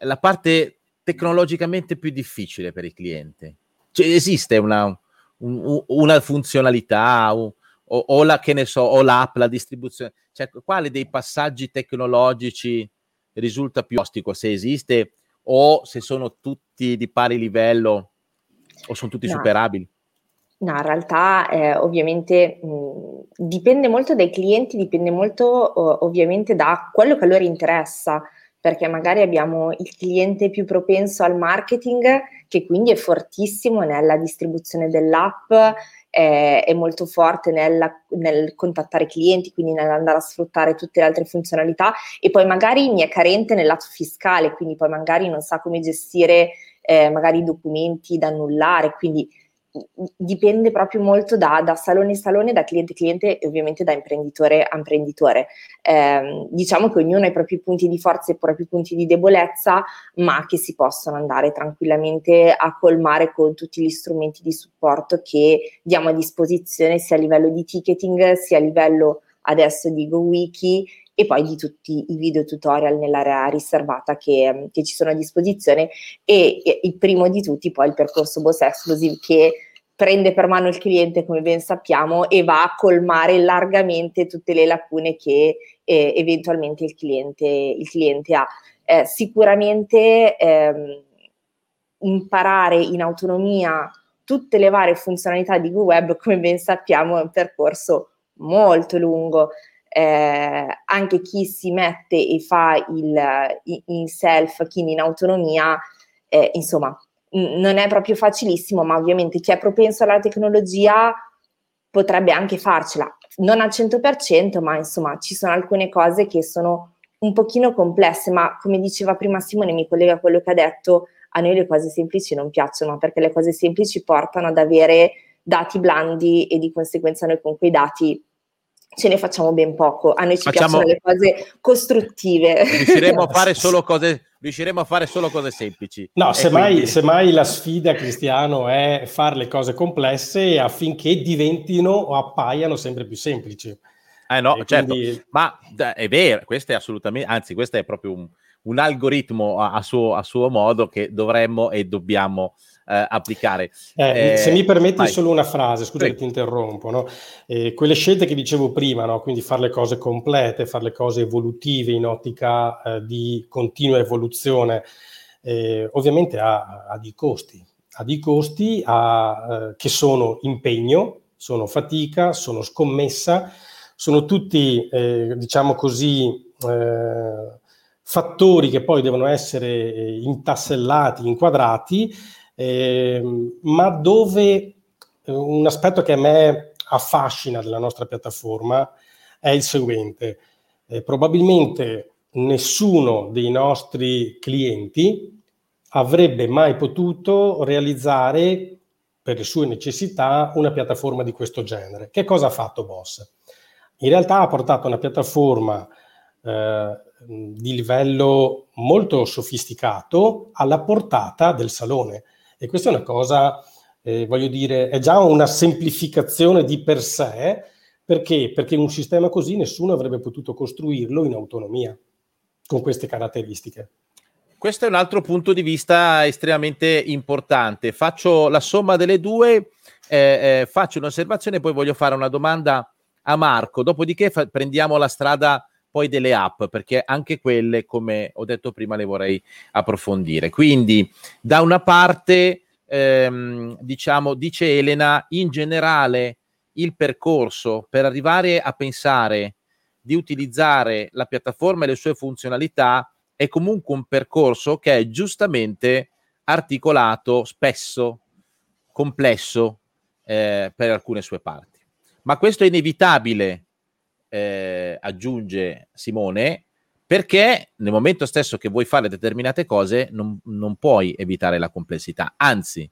la parte tecnologicamente più difficile per il cliente? Cioè, esiste una, un, una funzionalità o, o, la, che ne so, o l'app, la distribuzione? Cioè, quale dei passaggi tecnologici risulta più ostico, se esiste, o se sono tutti di pari livello o sono tutti no. superabili? No, in realtà eh, ovviamente mh, dipende molto dai clienti, dipende molto o, ovviamente da quello che a loro interessa, perché magari abbiamo il cliente più propenso al marketing che quindi è fortissimo nella distribuzione dell'app, eh, è molto forte nella, nel contattare clienti, quindi nell'andare a sfruttare tutte le altre funzionalità. E poi magari mi è carente nel lato fiscale, quindi poi magari non sa come gestire eh, magari i documenti da annullare, quindi dipende proprio molto da, da, salone a salone, da cliente a cliente e ovviamente da imprenditore a imprenditore. Eh, diciamo che ognuno ha i propri punti di forza e i propri punti di debolezza, ma che si possono andare tranquillamente a colmare con tutti gli strumenti di supporto che diamo a disposizione sia a livello di ticketing sia a livello adesso di GoWiki e poi di tutti i video tutorial nell'area riservata che, che ci sono a disposizione e, e, il primo di tutti poi il percorso Boss Exclusive che prende per mano il cliente come ben sappiamo e va a colmare largamente tutte le lacune che eh, eventualmente il cliente, il cliente ha. Eh, sicuramente ehm, imparare in autonomia tutte le varie funzionalità di Google Web, come ben sappiamo, è un percorso molto lungo eh, anche chi si mette e fa il in self, chi in autonomia, eh, insomma, non è proprio facilissimo, ma ovviamente chi è propenso alla tecnologia potrebbe anche farcela, non al 100%, ma insomma ci sono alcune cose che sono un pochino complesse, ma come diceva prima Simone, mi collega a quello che ha detto, a noi le cose semplici non piacciono perché le cose semplici portano ad avere dati blandi e di conseguenza noi con quei dati ce ne facciamo ben poco. A noi ci facciamo... piacciono le cose costruttive. Riusciremo a fare <laughs> solo cose, riusciremo a fare solo cose semplici. No, semmai, quindi... semmai la sfida, Cristiano, è fare le cose complesse affinché diventino o appaiano sempre più semplici. Eh no, e certo, quindi... ma è vero, questo è assolutamente, anzi questo è proprio un, un algoritmo a, a, suo, a suo modo che dovremmo e dobbiamo eh, applicare. Eh, eh, se mi permetti vai. solo una frase, scusa Prego. che ti interrompo, no? eh, quelle scelte che dicevo prima, no? quindi fare le cose complete, fare le cose evolutive in ottica eh, di continua evoluzione, eh, ovviamente ha, ha dei costi, ha dei costi ha, che sono impegno, sono fatica, sono scommessa, sono tutti, diciamo così, fattori che poi devono essere intassellati, inquadrati eh, ma dove eh, un aspetto che a me affascina della nostra piattaforma è il seguente. Eh, probabilmente nessuno dei nostri clienti avrebbe mai potuto realizzare per le sue necessità una piattaforma di questo genere. Che cosa ha fatto Boss? In realtà ha portato una piattaforma eh, di livello molto sofisticato alla portata del salone. E questa è una cosa, eh, voglio dire, è già una semplificazione di per sé, perché? Perché un sistema così nessuno avrebbe potuto costruirlo in autonomia, con queste caratteristiche. Questo è un altro punto di vista estremamente importante. Faccio la somma delle due, eh, eh, faccio un'osservazione poi voglio fare una domanda a Marco, dopodiché fa- prendiamo la strada poi delle app, perché anche quelle, come ho detto prima, le vorrei approfondire. Quindi, da una parte, ehm, diciamo, dice Elena, in generale il percorso per arrivare a pensare di utilizzare la piattaforma e le sue funzionalità è comunque un percorso che è giustamente articolato, spesso complesso eh, per alcune sue parti. Ma questo è inevitabile eh, aggiunge Simone, perché nel momento stesso che vuoi fare determinate cose non, non puoi evitare la complessità, anzi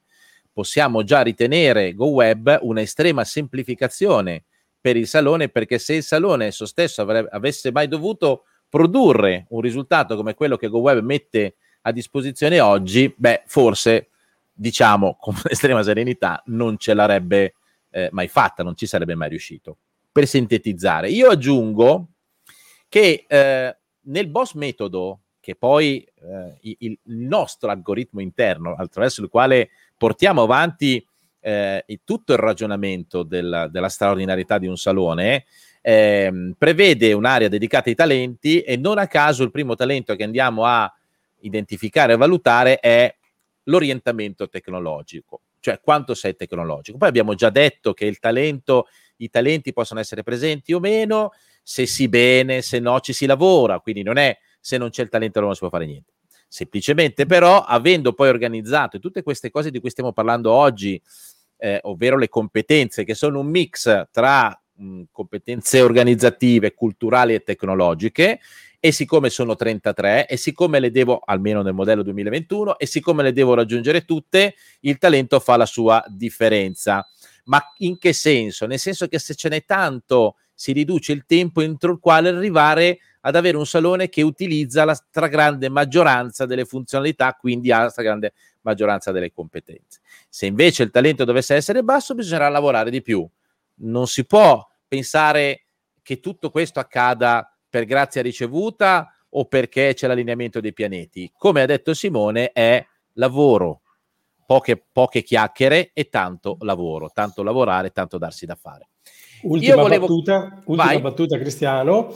possiamo già ritenere GoWeb un'estrema semplificazione per il salone perché se il salone esso stesso avrebbe, avesse mai dovuto produrre un risultato come quello che GoWeb mette a disposizione oggi, beh, forse diciamo con <laughs> estrema serenità non ce l'avrebbe eh, mai fatta, non ci sarebbe mai riuscito per sintetizzare. Io aggiungo che eh, nel boss metodo, che poi eh, il, nostro algoritmo interno, attraverso il quale portiamo avanti eh, tutto il ragionamento del, della straordinarietà di un salone, ehm, prevede un'area dedicata ai talenti e non a caso il primo talento che andiamo a identificare e valutare è l'orientamento tecnologico, cioè quanto sei tecnologico. Poi abbiamo già detto che il talento i talenti possono essere presenti o meno, se sì bene, se no ci si lavora, quindi non è se non c'è il talento non si può fare niente. Semplicemente però, avendo poi organizzato tutte queste cose di cui stiamo parlando oggi, eh, ovvero le competenze che sono un mix tra mh, competenze organizzative, culturali e tecnologiche, e siccome sono 33 e siccome le devo, almeno nel modello 2021, e siccome le devo raggiungere tutte, il talento fa la sua differenza. Ma in che senso? Nel senso che se ce n'è tanto, si riduce il tempo entro il quale arrivare ad avere un salone che utilizza la stragrande maggioranza delle funzionalità, quindi ha la stragrande maggioranza delle competenze. Se invece il talento dovesse essere basso, bisognerà lavorare di più. Non si può pensare che tutto questo accada per grazia ricevuta o perché c'è l'allineamento dei pianeti. Come ha detto Simone, è lavoro, poche, poche chiacchiere e tanto lavoro, tanto lavorare, tanto darsi da fare. Ultima, volevo... battuta, ultima battuta, Cristiano.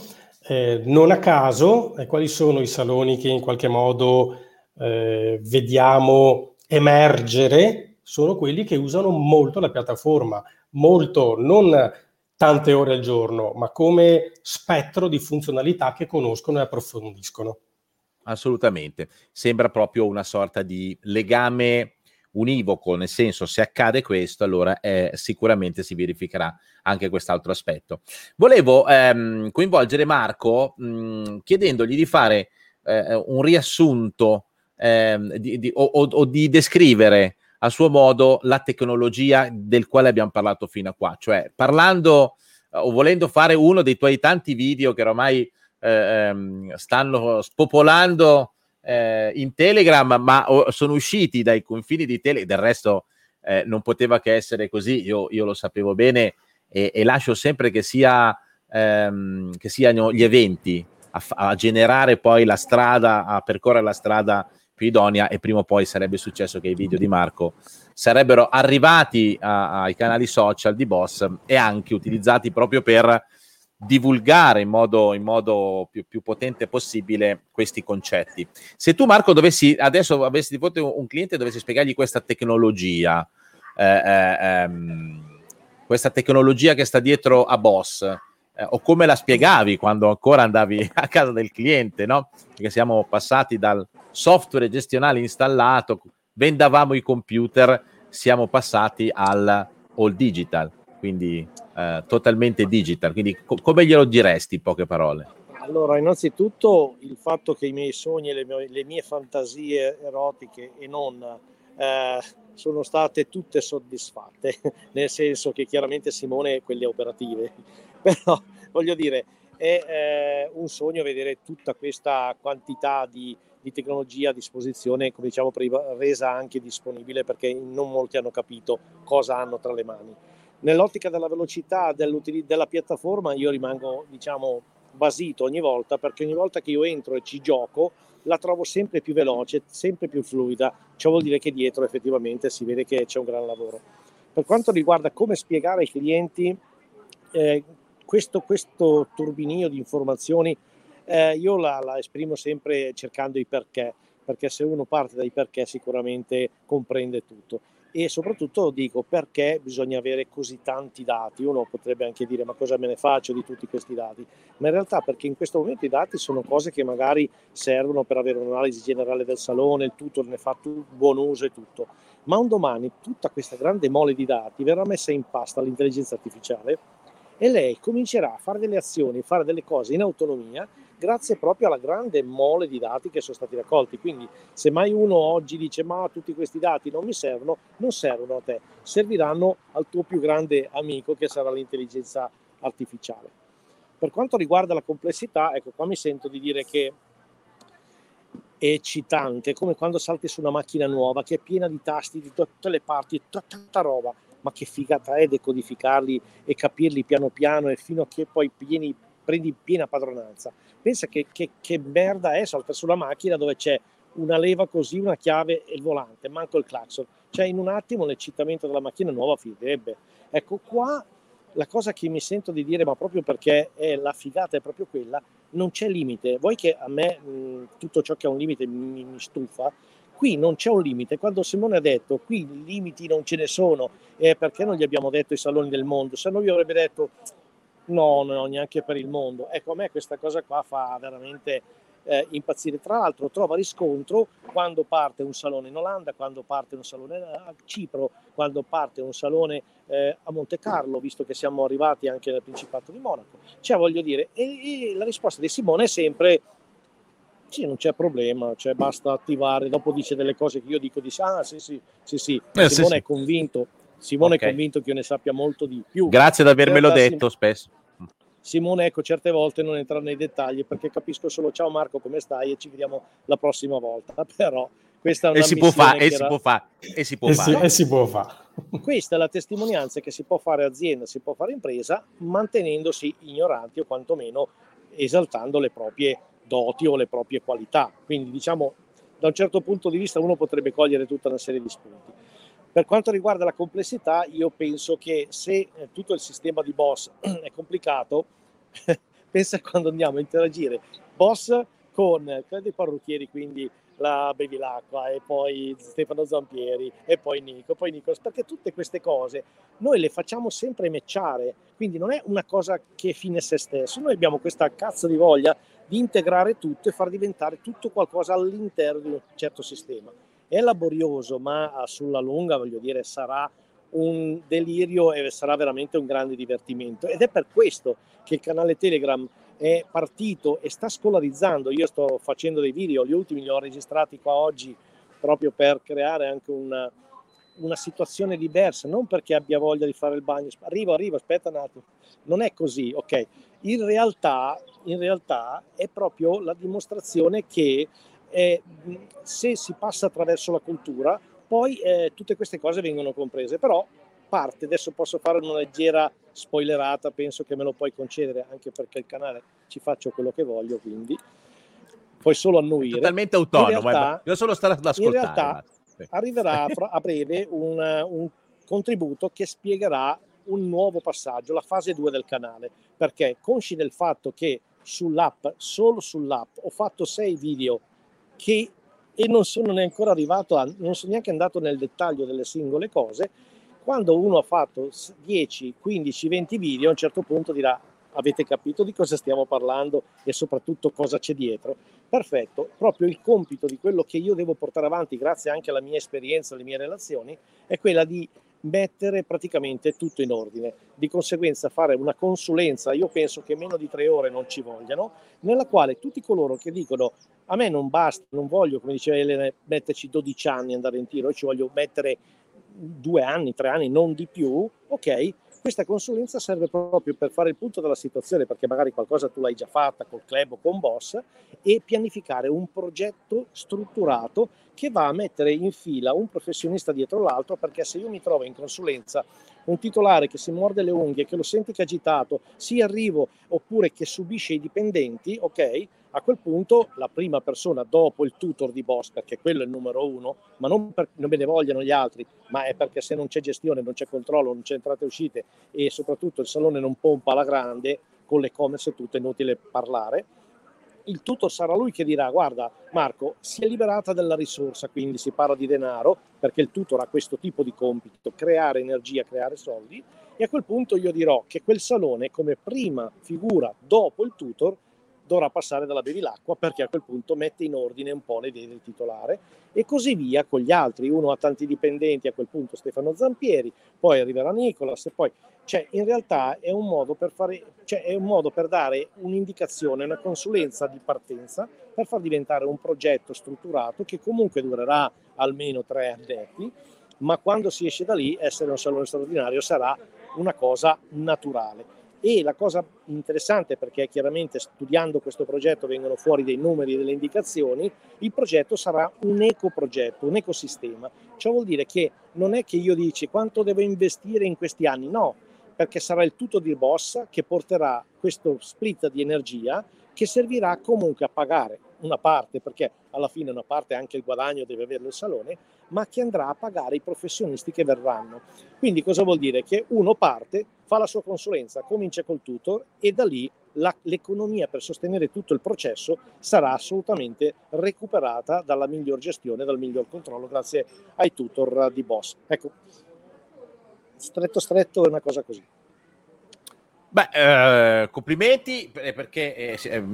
Eh, non a caso, eh, quali sono i saloni che in qualche modo eh, vediamo emergere? Sono quelli che usano molto la piattaforma, molto, non tante ore al giorno, ma come spettro di funzionalità che conoscono e approfondiscono. Assolutamente, sembra proprio una sorta di legame univoco, nel senso se accade questo, allora eh, sicuramente si verificherà anche quest'altro aspetto. Volevo ehm, coinvolgere Marco mh, chiedendogli di fare eh, un riassunto ehm, di, di, o, o, di descrivere a suo modo la tecnologia del quale abbiamo parlato fino a qua, cioè parlando eh, o volendo fare uno dei tuoi tanti video che ormai eh, ehm, stanno spopolando eh, in Telegram, ma o, sono usciti dai confini di Telegram, del resto eh, non poteva che essere così, io, io lo sapevo bene e, e, lascio sempre che, sia, ehm, che siano gli eventi a, a generare poi la strada, a percorrere la strada più idonea e prima o poi sarebbe successo che i video di Marco sarebbero arrivati a, ai canali social di Boss e anche utilizzati proprio per divulgare in modo, in modo più, più, potente possibile questi concetti. Se tu Marco dovessi adesso avessi di fronte un cliente e dovessi spiegargli questa tecnologia, eh, eh, ehm, questa tecnologia che sta dietro a Boss, eh, o come la spiegavi quando ancora andavi <laughs> a casa del cliente, no? Perché siamo passati dal software gestionale installato, vendavamo i computer, siamo passati al all digital, quindi eh, totalmente digital. Quindi co- come glielo diresti in poche parole? Allora, innanzitutto il fatto che i miei sogni le, mie, le mie fantasie erotiche e non eh, sono state tutte soddisfatte, <laughs> nel senso che chiaramente Simone quelle operative, <laughs> però voglio dire, è eh, un sogno vedere tutta questa quantità di, di, tecnologia a disposizione, come diciamo resa anche disponibile perché non molti hanno capito cosa hanno tra le mani. Nell'ottica della velocità della piattaforma io rimango diciamo basito ogni volta perché ogni volta che io entro e ci gioco la trovo sempre più veloce, sempre più fluida, ciò vuol dire che dietro effettivamente si vede che c'è un gran lavoro. Per quanto riguarda come spiegare ai clienti eh, questo, questo turbinio di informazioni eh, io la, la, esprimo sempre cercando i perché, perché se uno parte dai perché sicuramente comprende tutto. E soprattutto dico perché bisogna avere così tanti dati. Uno potrebbe anche dire ma cosa me ne faccio di tutti questi dati? Ma in realtà perché in questo momento i dati sono cose che magari servono per avere un'analisi generale del salone, il tutto ne fa tu, buon uso e tutto. Ma un domani tutta questa grande mole di dati verrà messa in pasta all'intelligenza artificiale e lei comincerà a fare delle azioni, fare delle cose in autonomia grazie proprio alla grande mole di dati che sono stati raccolti. Quindi se mai uno oggi dice ma tutti questi dati non mi servono, non servono a te, serviranno al tuo più grande amico che sarà l'intelligenza artificiale. Per quanto riguarda la complessità, ecco qua mi sento di dire che è eccitante, come quando salti su una macchina nuova che è piena di tasti di tutte le parti, tanta roba ma che figata è decodificarli e capirli piano piano e fino a che poi pieni, prendi piena padronanza. Pensa che, che, che merda è saltare sulla macchina dove c'è una leva così, una chiave e il volante, manco il clacson. Cioè in un attimo l'eccitamento della macchina nuova finirebbe. Ecco qua la cosa che mi sento di dire, ma proprio perché è la figata è proprio quella, non c'è limite. Vuoi che a me mh, tutto ciò che ha un limite mi, mi stufa? Qui non c'è un limite. Quando Simone ha detto qui limiti non ce ne sono, eh, perché non gli abbiamo detto i saloni del mondo? Se no vi avrebbe detto no, no, neanche per il mondo. Ecco, a me questa cosa qua fa veramente eh, impazzire. Tra l'altro trova riscontro quando parte un salone in Olanda, quando parte un salone a Cipro, quando parte un salone eh, a Monte Carlo, visto che siamo arrivati anche nel Principato di Monaco. Cioè, voglio dire, e, e la risposta di Simone è sempre Sì, non c'è problema, cioè basta attivare, dopo dice delle cose che io dico, dice ah sì sì, sì, sì. Eh, Simone sì, è convinto, Simone okay. è convinto che io ne sappia molto di più. Grazie di avermelo detto spesso. Simone, ecco, certe volte non entrare nei dettagli perché capisco solo ciao Marco, come stai e ci vediamo la prossima volta, <laughs> però questa è una e si può fare, e, si può fare, e si può fare. E si può fare. Questa è la testimonianza che si può fare azienda, si può fare impresa, mantenendosi ignoranti o quantomeno esaltando le proprie doti o le proprie qualità. Quindi diciamo da un certo punto di vista uno potrebbe cogliere tutta una serie di spunti. Per quanto riguarda la complessità, io penso che se eh, tutto il sistema di boss <clears throat> è complicato, <laughs> pensa quando andiamo a interagire. Boss con dei parrucchieri, quindi la Bevilacqua e poi Stefano Zampieri e poi Nico, poi Nicolas, perché tutte queste cose noi le facciamo sempre matchare, quindi non è una cosa che è fine se stesso, noi abbiamo questa cazzo di voglia di integrare tutto e far diventare tutto qualcosa all'interno di un certo sistema. È laborioso, ma sulla lunga, voglio dire, sarà un delirio e sarà veramente un grande divertimento. Ed è per questo che il canale Telegram è partito e sta scolarizzando. Io sto facendo dei video, gli ultimi li ho registrati qua oggi proprio per creare anche una, una situazione diversa, non perché abbia voglia di fare il bagno. Arrivo, arrivo, aspetta un attimo. Non è così, ok? In realtà, in realtà è proprio la dimostrazione che eh, se si passa attraverso la cultura, poi eh, tutte queste cose vengono comprese. Però parte, adesso posso fare una leggera spoilerata, penso che me lo puoi concedere anche perché il canale ci faccio quello che voglio, quindi puoi solo annuire. Totalmente autonomo, realtà, io solo stare ad ascoltare. In realtà sì. arriverà <laughs> a breve un, un contributo che spiegherà un nuovo passaggio, la fase 2 del canale, perché consci del fatto che sull'app, solo sull'app, ho fatto sei video che e non sono neanche arrivato a, non sono neanche andato nel dettaglio delle singole cose, quando uno ha fatto 10, 15, 20 video, a un certo punto dirà avete capito di cosa stiamo parlando e soprattutto cosa c'è dietro. Perfetto, proprio il compito di quello che io devo portare avanti, grazie anche alla mia esperienza, alle mie relazioni, è quella di mettere praticamente tutto in ordine. Di conseguenza fare una consulenza, io penso che meno di tre ore non ci vogliano, nella quale tutti coloro che dicono a me non basta, non voglio, come diceva Elena, metterci 12 anni andare in tiro, io ci voglio mettere due anni, tre anni, non di più, ok, questa consulenza serve proprio per fare il punto della situazione, perché magari qualcosa tu l'hai già fatta col club o con boss, e pianificare un progetto strutturato che va a mettere in fila un professionista dietro l'altro, perché se io mi trovo in consulenza un titolare che si morde le unghie, che lo senti che è agitato, sia arrivo oppure che subisce i dipendenti, ok? A quel punto la prima persona dopo il tutor di boss, perché quello è il numero uno, ma non perché non me ne vogliano gli altri, ma è perché se non c'è gestione, non c'è controllo, non c'è entrate e uscite e soprattutto il salone non pompa alla grande, con l'e-commerce è tutto inutile parlare, il tutor sarà lui che dirà guarda Marco si è liberata della risorsa quindi si parla di denaro perché il tutor ha questo tipo di compito creare energia creare soldi e a quel punto io dirò che quel salone come prima figura dopo il tutor dovrà passare dalla Bevilacqua perché a quel punto mette in ordine un po' le idee del titolare e così via con gli altri. Uno ha tanti dipendenti, a quel punto Stefano Zampieri, poi arriverà Nicolas e poi... Cioè, in realtà è un modo per, fare, cioè, è un modo per dare un'indicazione, una consulenza di partenza per far diventare un progetto strutturato che comunque durerà almeno tre addetti, ma quando si esce da lì essere un salone straordinario sarà una cosa naturale. E la cosa interessante, perché chiaramente studiando questo progetto vengono fuori dei numeri e delle indicazioni, il progetto sarà un ecoprogetto, un ecosistema. Ciò vuol dire che non è che io dici quanto devo investire in questi anni, no, perché sarà il tutto di Bossa che porterà questo split di energia che servirà comunque a pagare una parte, perché alla fine una parte anche il guadagno deve averlo il salone, ma che andrà a pagare i professionisti che verranno. Quindi cosa vuol dire? Che uno parte, fa la sua consulenza, comincia col tutor e da lì la, l'economia per sostenere tutto il processo sarà assolutamente recuperata dalla miglior gestione, dal miglior controllo grazie ai tutor di Boss. Ecco, stretto stretto è una cosa così. Beh, eh, complimenti perché eh, eh,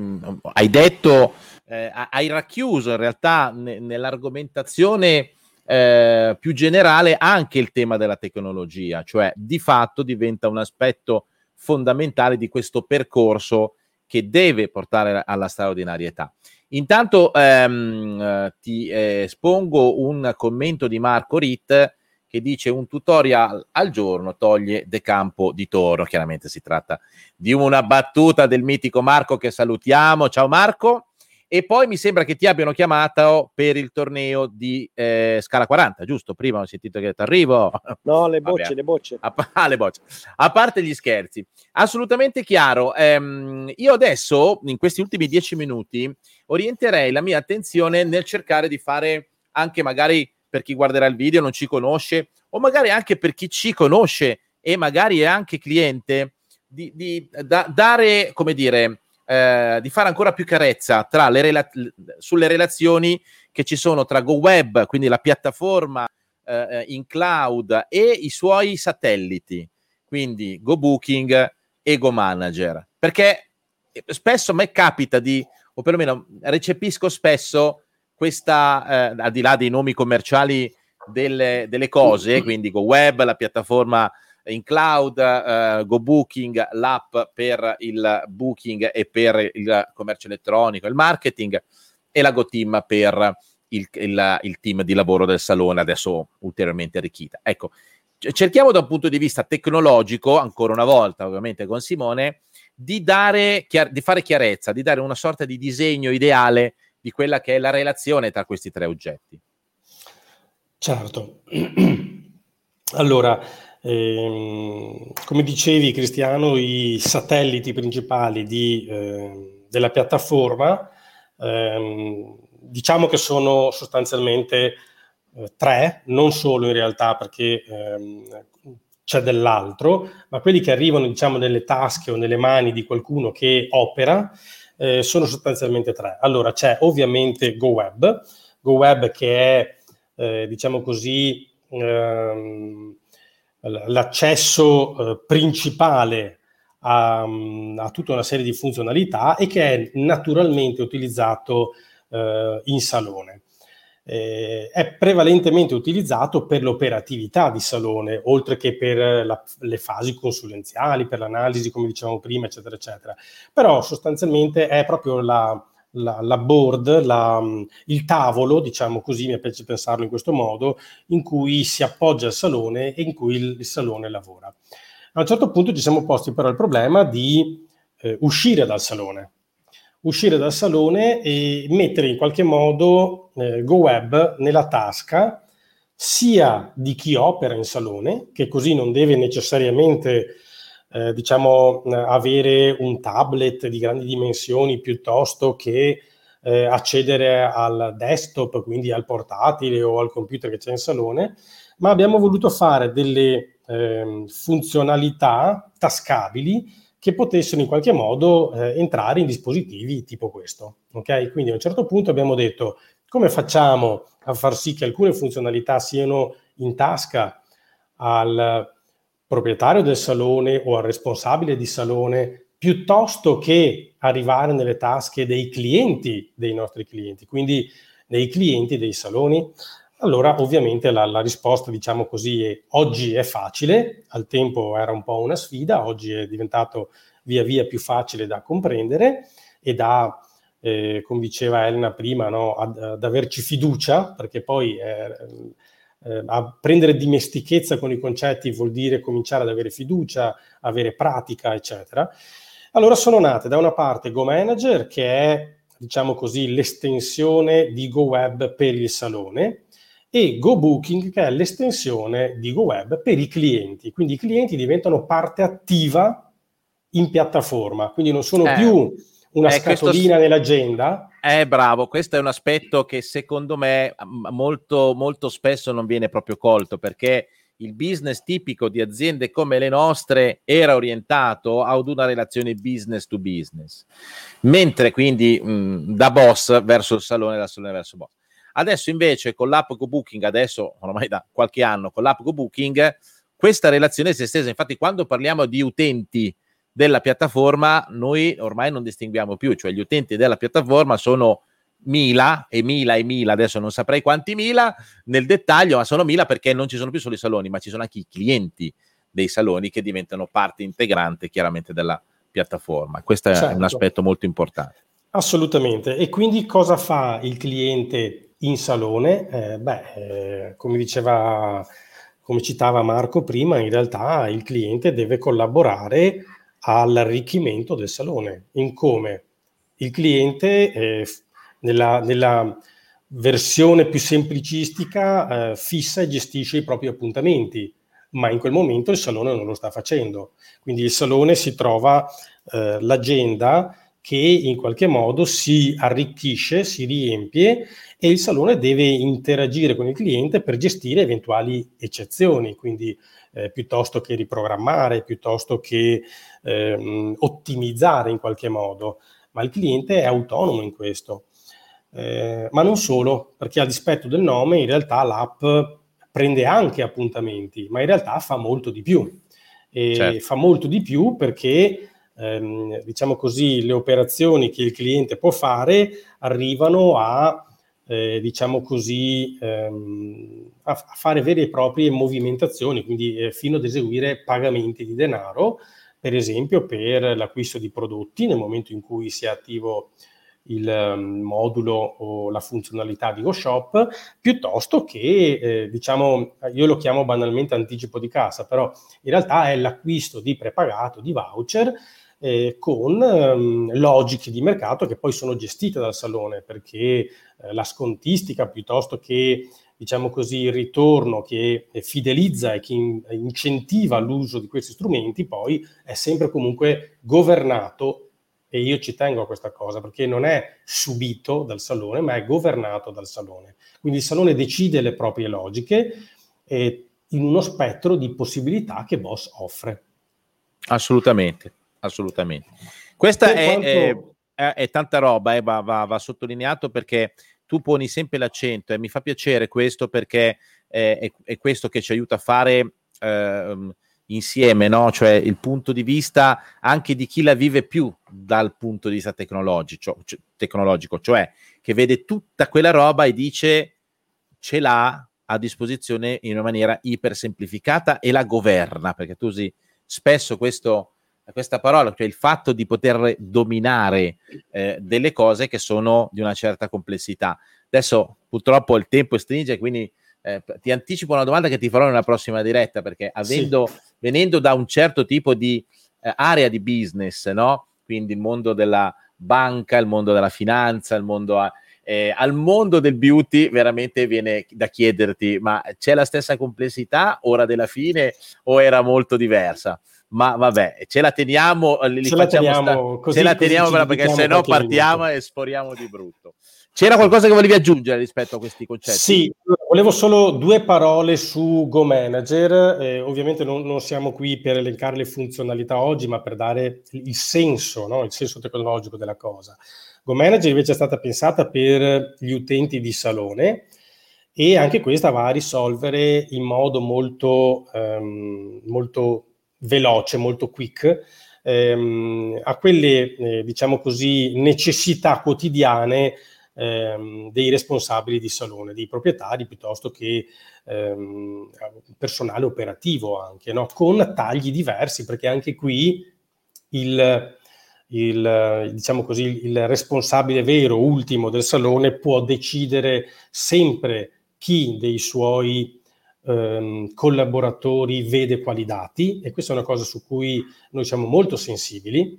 hai detto, eh, hai racchiuso in realtà ne, nell'argomentazione eh, più generale anche il tema della tecnologia, cioè di fatto diventa un aspetto fondamentale di questo percorso che deve portare alla straordinarietà. Intanto ehm, ti eh, espongo un commento di Marco Ritt che dice un tutorial al giorno toglie De Campo di Toro. Chiaramente si tratta di una battuta del mitico Marco che salutiamo. Ciao Marco. E poi mi sembra che ti abbiano chiamato per il torneo di eh, Scala 40, giusto? Prima ho sentito che ti arrivo. <laughs> No, le bocce, Vabbè. le bocce. A, ah, le bocce. A parte gli scherzi, assolutamente chiaro. Ehm, io adesso, in questi ultimi dieci minuti, orienterei la mia attenzione nel cercare di fare anche magari per chi guarderà il video non ci conosce, o magari anche per chi ci conosce e magari è anche cliente, di, di da, dare, come dire, eh, di fare ancora più carezza le rela- sulle relazioni che ci sono tra GoWeb, quindi la piattaforma eh, in cloud, e i suoi satelliti, quindi GoBooking e GoManager. Perché spesso a me capita di, o perlomeno recepisco spesso questa, eh, al di là dei nomi commerciali delle, delle cose, quindi GoWeb, la piattaforma in cloud, uh, GoBooking, l'app per il booking e per il commercio elettronico, il marketing e la GoTeam per il, il, il team di lavoro del salone, adesso ulteriormente arricchita. Ecco, cerchiamo da un punto di vista tecnologico, ancora una volta ovviamente con Simone, di, dare, di fare chiarezza, di dare una sorta di disegno ideale di quella che è la relazione tra questi tre oggetti. Certo. <clears throat> Allora, Ehm, come dicevi Cristiano, i satelliti principali di, eh, della piattaforma ehm, diciamo che sono sostanzialmente eh, tre, non solo in realtà perché ehm, c'è dell'altro, ma quelli che arrivano diciamo nelle tasche o nelle mani di qualcuno che opera eh, sono sostanzialmente tre. Allora c'è ovviamente GoWeb, GoWeb che è eh, diciamo così ehm, l'accesso eh, principale a, a, tutta una serie di funzionalità e che è naturalmente utilizzato eh, in salone. Eh, è prevalentemente utilizzato per l'operatività di salone, oltre che per la, le fasi consulenziali, per l'analisi, come dicevamo prima, eccetera, eccetera. Però sostanzialmente è proprio la, la, la board, la, il tavolo, diciamo così, mi piace pensarlo in questo modo, in cui si appoggia il salone e in cui il, il salone lavora. A un certo punto ci siamo posti però il problema di eh, uscire dal salone, uscire dal salone e mettere in qualche modo eh, GoWeb nella tasca sia di chi opera in salone, che così non deve necessariamente eh, diciamo, eh, avere un tablet di grandi dimensioni piuttosto che eh, accedere al desktop, quindi al portatile o al computer che c'è in salone, ma abbiamo voluto fare delle eh, funzionalità tascabili che potessero in qualche modo eh, entrare in dispositivi tipo questo. Okay? Quindi a un certo punto abbiamo detto come facciamo a far sì che alcune funzionalità siano in tasca al proprietario del salone o al responsabile di salone piuttosto che arrivare nelle tasche dei clienti dei nostri clienti, quindi dei clienti dei saloni, allora ovviamente la, la, risposta, diciamo così, è, oggi è facile, al tempo era un po' una sfida, oggi è diventato via via più facile da comprendere e da, eh, come diceva Elena prima, no, ad, ad, averci fiducia, perché poi eh, eh, a prendere dimestichezza con i concetti vuol dire cominciare ad avere fiducia, avere pratica, eccetera. Allora sono nate da una parte GoManager, che è, diciamo così, l'estensione di GoWeb per il salone, e GoBooking, che è l'estensione di GoWeb per i clienti. Quindi i clienti diventano parte attiva in piattaforma, quindi non sono eh, più una eh, scatolina questo... nell'agenda, eh, bravo, questo è un aspetto che secondo me molto, molto spesso non viene proprio colto perché il business tipico di aziende come le nostre era orientato ad una relazione business to business, mentre quindi mh, da boss verso il salone, da salone verso boss. Adesso invece con l'app GoBooking, adesso ormai da qualche anno con l'app GoBooking, questa relazione si è estesa. Infatti quando parliamo di utenti della piattaforma noi ormai non distinguiamo più, cioè gli utenti della piattaforma sono mila e mila e mila, adesso non saprei quanti mila nel dettaglio, ma sono mila perché non ci sono più solo i saloni, ma ci sono anche i clienti dei saloni che diventano parte integrante chiaramente della piattaforma. Questo certo. è un certo. aspetto molto importante. Assolutamente. E quindi cosa fa il cliente in salone? Eh, beh, eh, come diceva, come citava Marco prima, in realtà il cliente deve collaborare all'arricchimento del salone. In come il cliente, eh, nella, nella, versione più semplicistica, eh, fissa e gestisce i propri appuntamenti, ma in quel momento il salone non lo sta facendo. Quindi il salone si trova eh, l'agenda che in qualche modo si arricchisce, si riempie e il salone deve interagire con il cliente per gestire eventuali eccezioni, quindi eh, piuttosto che riprogrammare, piuttosto che eh, ottimizzare in qualche modo, ma il cliente è autonomo in questo. Eh, ma non solo, perché a dispetto del nome in realtà l'app prende anche appuntamenti, ma in realtà fa molto di più. E certo. fa molto di più perché ehm, diciamo così, le operazioni che il cliente può fare arrivano a, eh, diciamo così, ehm, a, fare vere e proprie movimentazioni, quindi eh, fino ad eseguire pagamenti di denaro, per esempio per l'acquisto di prodotti nel momento in cui sia attivo il um, modulo o la funzionalità di GoShop, piuttosto che, eh, diciamo, io lo chiamo banalmente anticipo di cassa, però in realtà è l'acquisto di prepagato, di voucher, eh, con ehm, logiche di mercato che poi sono gestite dal salone, perché eh, la scontistica piuttosto che diciamo così, il ritorno che fidelizza e che in, incentiva l'uso di questi strumenti, poi è sempre comunque governato, e io ci tengo a questa cosa, perché non è subito dal salone, ma è governato dal salone. Quindi il salone decide le proprie logiche eh, in uno spettro di possibilità che Boss offre. Assolutamente assolutamente. Questa è, quanto... è, è, tanta roba, eh, va, va, va, sottolineato perché tu poni sempre l'accento e mi fa piacere questo perché è, è, questo che ci aiuta a fare eh, insieme, no? cioè il punto di vista anche di chi la vive più dal punto di vista tecnologico, cioè, tecnologico, cioè che vede tutta quella roba e dice ce l'ha a disposizione in una maniera iper semplificata e la governa, perché tu usi spesso questo questa parola, cioè il fatto di poter dominare eh, delle cose che sono di una certa complessità. Adesso purtroppo il tempo stringe, quindi eh, ti anticipo una domanda che ti farò nella prossima diretta, perché avendo, sì. venendo da un certo tipo di eh, area di business, no? quindi il mondo della banca, il mondo della finanza, il mondo a, eh, al mondo del beauty veramente viene da chiederti ma c'è la stessa complessità ora della fine o era molto diversa? ma vabbè, ce la teniamo, li ce la teniamo, sta- così, ce la teniamo perché se no partiamo e sporiamo di brutto. C'era qualcosa che volevi aggiungere rispetto a questi concetti? Sì, volevo solo due parole su Go Manager. Eh, ovviamente non, non, siamo qui per elencare le funzionalità oggi, ma per dare il senso, no? il senso tecnologico della cosa. Go Manager invece è stata pensata per gli utenti di salone e anche questa va a risolvere in modo molto, um, molto veloce, molto quick, ehm, a quelle, eh, diciamo così, necessità quotidiane ehm, dei responsabili di salone, dei proprietari piuttosto che ehm, personale operativo anche, no? con tagli diversi, perché anche qui il, il, diciamo così, il responsabile vero, ultimo del salone può decidere sempre chi dei suoi ehm, collaboratori vede quali dati e questa è una cosa su cui noi siamo molto sensibili.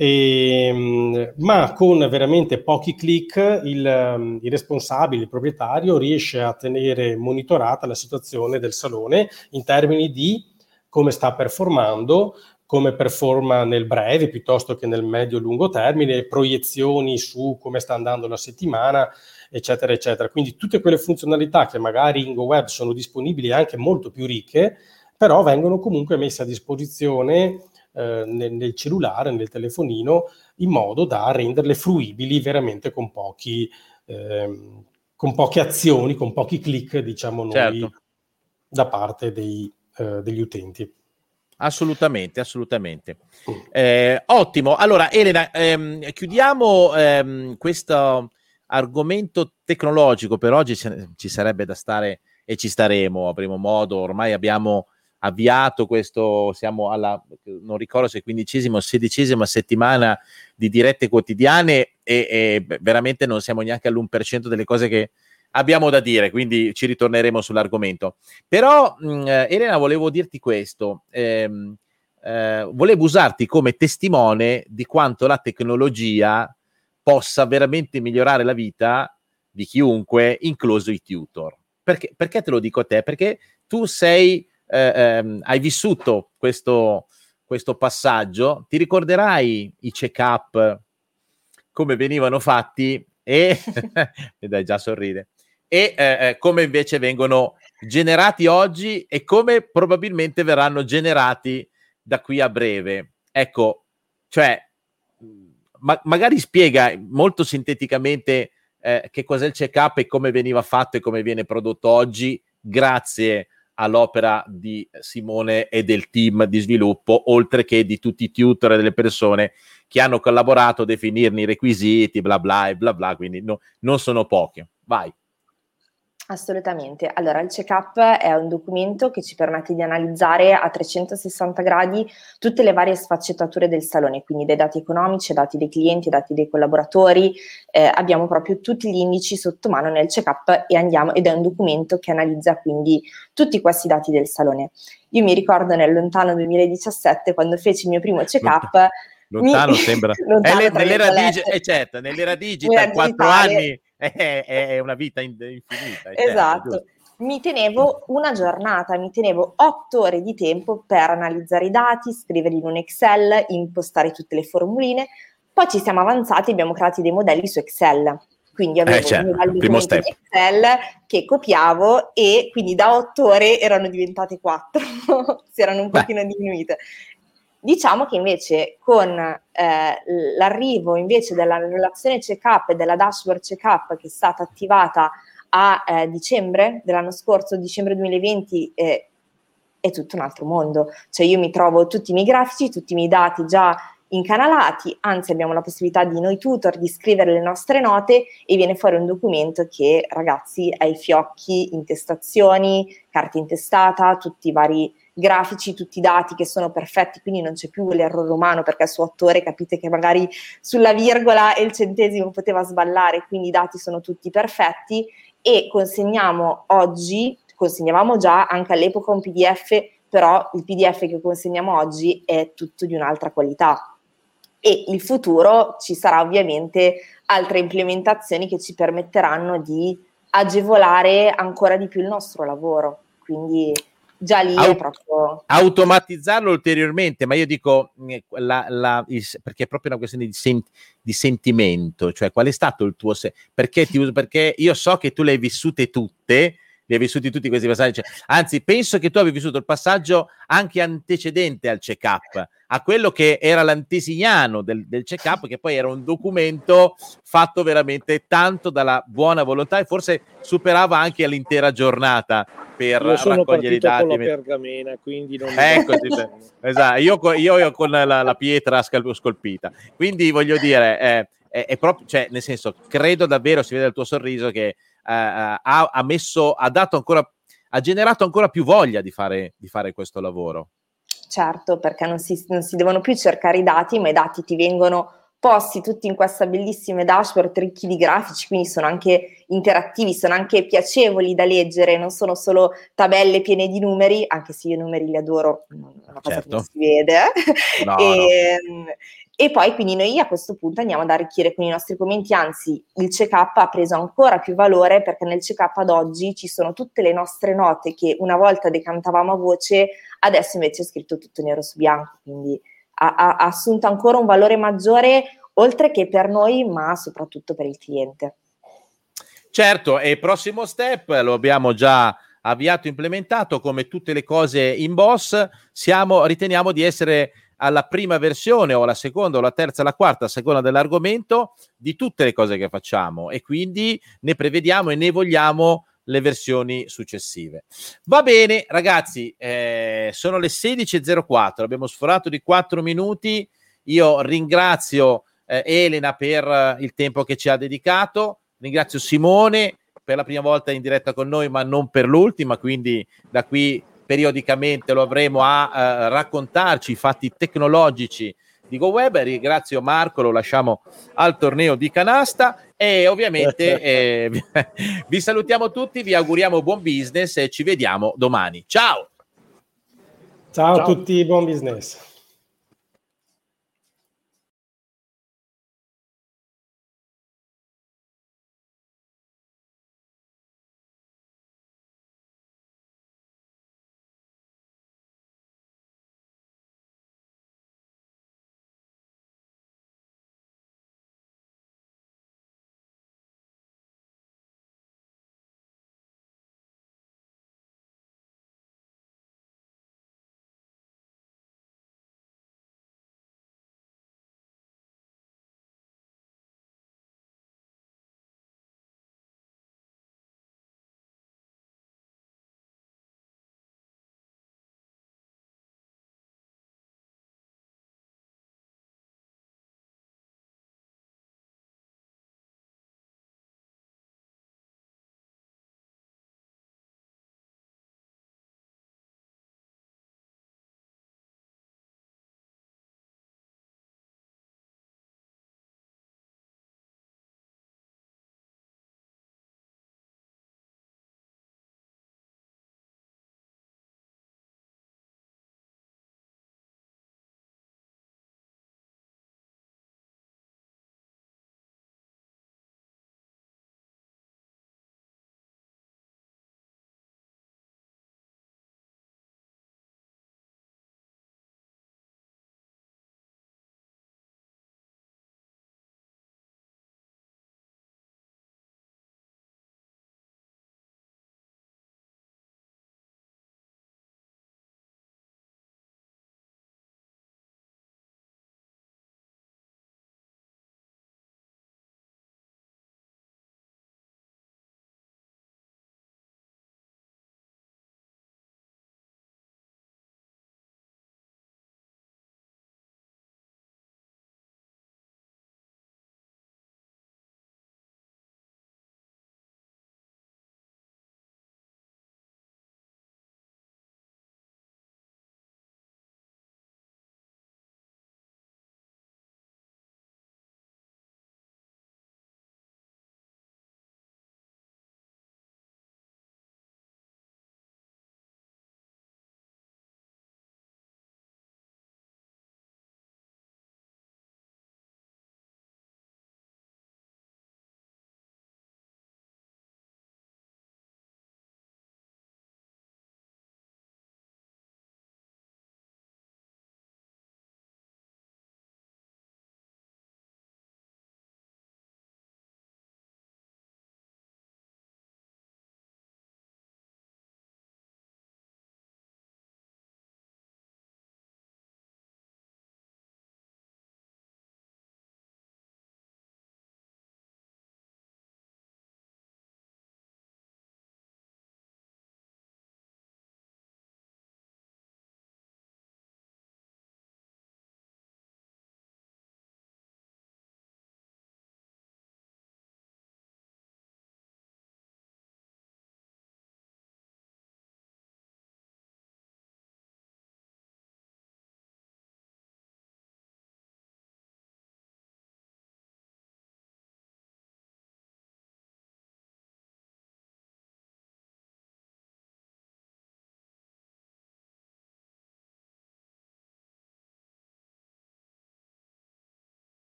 E, ehm, ma con veramente pochi clic il, ehm, il, responsabile, il proprietario riesce a tenere monitorata la situazione del salone in termini di come sta performando, come performa nel breve piuttosto che nel medio-lungo termine, proiezioni su come sta andando la settimana, eccetera, eccetera. Quindi tutte quelle funzionalità che magari in GoWeb sono disponibili anche molto più ricche, però vengono comunque messe a disposizione eh, nel, nel, cellulare, nel telefonino, in modo da renderle fruibili veramente con pochi... Eh, con poche azioni, con pochi clic, diciamo noi, certo. da parte dei, eh, degli utenti. Assolutamente, assolutamente. Mm. Eh, ottimo. Allora, Elena, ehm, chiudiamo ehm, questo argomento tecnologico. Per oggi ci sarebbe da stare e ci staremo a primo modo. Ormai abbiamo avviato questo, siamo alla, non ricordo se quindicesima o sedicesima settimana di dirette quotidiane e, e veramente non siamo neanche all'1% delle cose che abbiamo da dire, quindi ci ritorneremo sull'argomento. Però, mh, mm, Elena, volevo dirti questo. Ehm, eh, volevo usarti come testimone di quanto la tecnologia possa veramente migliorare la vita di chiunque, incluso i tutor. Perché, perché te lo dico a te? Perché tu sei, eh, ehm, hai vissuto questo, questo passaggio, ti ricorderai i check-up, come venivano fatti e, <laughs> dai, già sorride, e eh, eh, come invece vengono generati oggi e come probabilmente verranno generati da qui a breve. Ecco, cioè, ma- magari spiega molto sinteticamente eh, che cos'è il check-up e come veniva fatto e come viene prodotto oggi, grazie all'opera di Simone e del team di sviluppo, oltre che di tutti i tutor e delle persone che hanno collaborato a definirne i requisiti, bla bla e bla bla, quindi no, non sono poche. Vai. Assolutamente. Allora, il check-up è un documento che ci permette di analizzare a 360 gradi tutte le varie sfaccettature del salone, quindi dai dati economici, dati dei clienti, dati dei collaboratori. Eh, abbiamo proprio tutti gli indici sotto mano nel check-up e andiamo, ed è un documento che analizza quindi tutti questi dati del salone. Io mi ricordo nel lontano 2017, quando feci il mio primo check-up, lontano mi... sembra <laughs> lontano, è nell'era, digi- eh, certo, nell'era digital, quattro anni <laughs> è, è, una vita infinita. Esatto. Certo, mi tenevo una giornata, mi tenevo otto ore di tempo per analizzare i dati, scriverli in un Excel, impostare tutte le formuline. Poi ci siamo avanzati e abbiamo creato dei modelli su Excel. Quindi avevo eh, certo, un primo step. Excel che copiavo e quindi da otto ore erano diventate quattro, <laughs> si erano un Beh. pochino diminuite. Diciamo che invece con eh, l'arrivo invece della relazione check-up e della dashboard check-up che è stata attivata a eh, dicembre dell'anno scorso, dicembre 2020, eh, è tutto un altro mondo. Cioè io mi trovo tutti i miei grafici, tutti i miei dati già incanalati, anzi abbiamo la possibilità di noi tutor di scrivere le nostre note e viene fuori un documento che ragazzi ha i fiocchi, intestazioni, carta intestata, tutti i vari grafici, tutti i dati che sono perfetti, quindi non c'è più l'errore umano perché il suo attore capite che magari sulla virgola e il centesimo poteva sballare, quindi i dati sono tutti perfetti e consegniamo oggi, consegnavamo già anche all'epoca un PDF, però il PDF che consegniamo oggi è tutto di un'altra qualità. E il futuro ci sarà ovviamente altre implementazioni che ci permetteranno di agevolare ancora di più il nostro lavoro. Quindi già lì Aut- è proprio... Automatizzarlo ulteriormente, ma io dico, eh, la, la, il, perché è proprio una questione di, sen- di, sentimento, cioè qual è stato il tuo... Se- perché, ti, perché io so che tu le hai vissute tutte, li hai vissuti tutti questi passaggi. Anzi, penso che tu abbia vissuto il passaggio anche antecedente al check-up, a quello che era l'antesignano del, del check-up, che poi era un documento fatto veramente tanto dalla buona volontà e forse superava anche l'intera giornata per io sono raccogliere i dati. Con la pergamena, quindi non ecco, <laughs> esatto. io, io, io con la, la, pietra scolpita. Quindi voglio dire, eh, è, è, proprio, cioè, nel senso, credo davvero, si vede dal tuo sorriso, che ha, ha, messo, ha dato ancora, ha generato ancora più voglia di fare, di fare questo lavoro. Certo, perché non si, non si devono più cercare i dati, ma i dati ti vengono posti tutti in questa bellissima dashboard ricchi di grafici, quindi sono anche interattivi, sono anche piacevoli da leggere, non sono solo tabelle piene di numeri, anche se io i numeri li adoro, è una cosa certo. che non si vede. No, e, no. E poi quindi noi a questo punto andiamo ad arricchire con i nostri commenti, anzi il check-up ha preso ancora più valore perché nel check-up ad oggi ci sono tutte le nostre note che una volta decantavamo a voce, adesso invece è scritto tutto nero su bianco, quindi ha, ha, ha assunto ancora un valore maggiore oltre che per noi, ma soprattutto per il cliente. Certo, e il prossimo step lo abbiamo già avviato, implementato, come tutte le cose in boss, siamo, riteniamo di essere alla prima versione o alla seconda o alla terza alla quarta, a seconda dell'argomento, di tutte le cose che facciamo e quindi ne prevediamo e ne vogliamo le versioni successive. Va bene, ragazzi, eh, sono le 16.04, abbiamo sforato di 4 minuti. Io ringrazio eh, Elena per il tempo che ci ha dedicato, ringrazio Simone per la prima volta in diretta con noi, ma non per l'ultima, quindi da qui periodicamente lo avremo a uh, raccontarci i fatti tecnologici di GoWeb, ringrazio Marco, lo lasciamo al torneo di canasta e ovviamente <laughs> eh, <laughs> vi salutiamo tutti, vi auguriamo buon business e ci vediamo domani. Ciao! Ciao, Ciao. a tutti, buon business.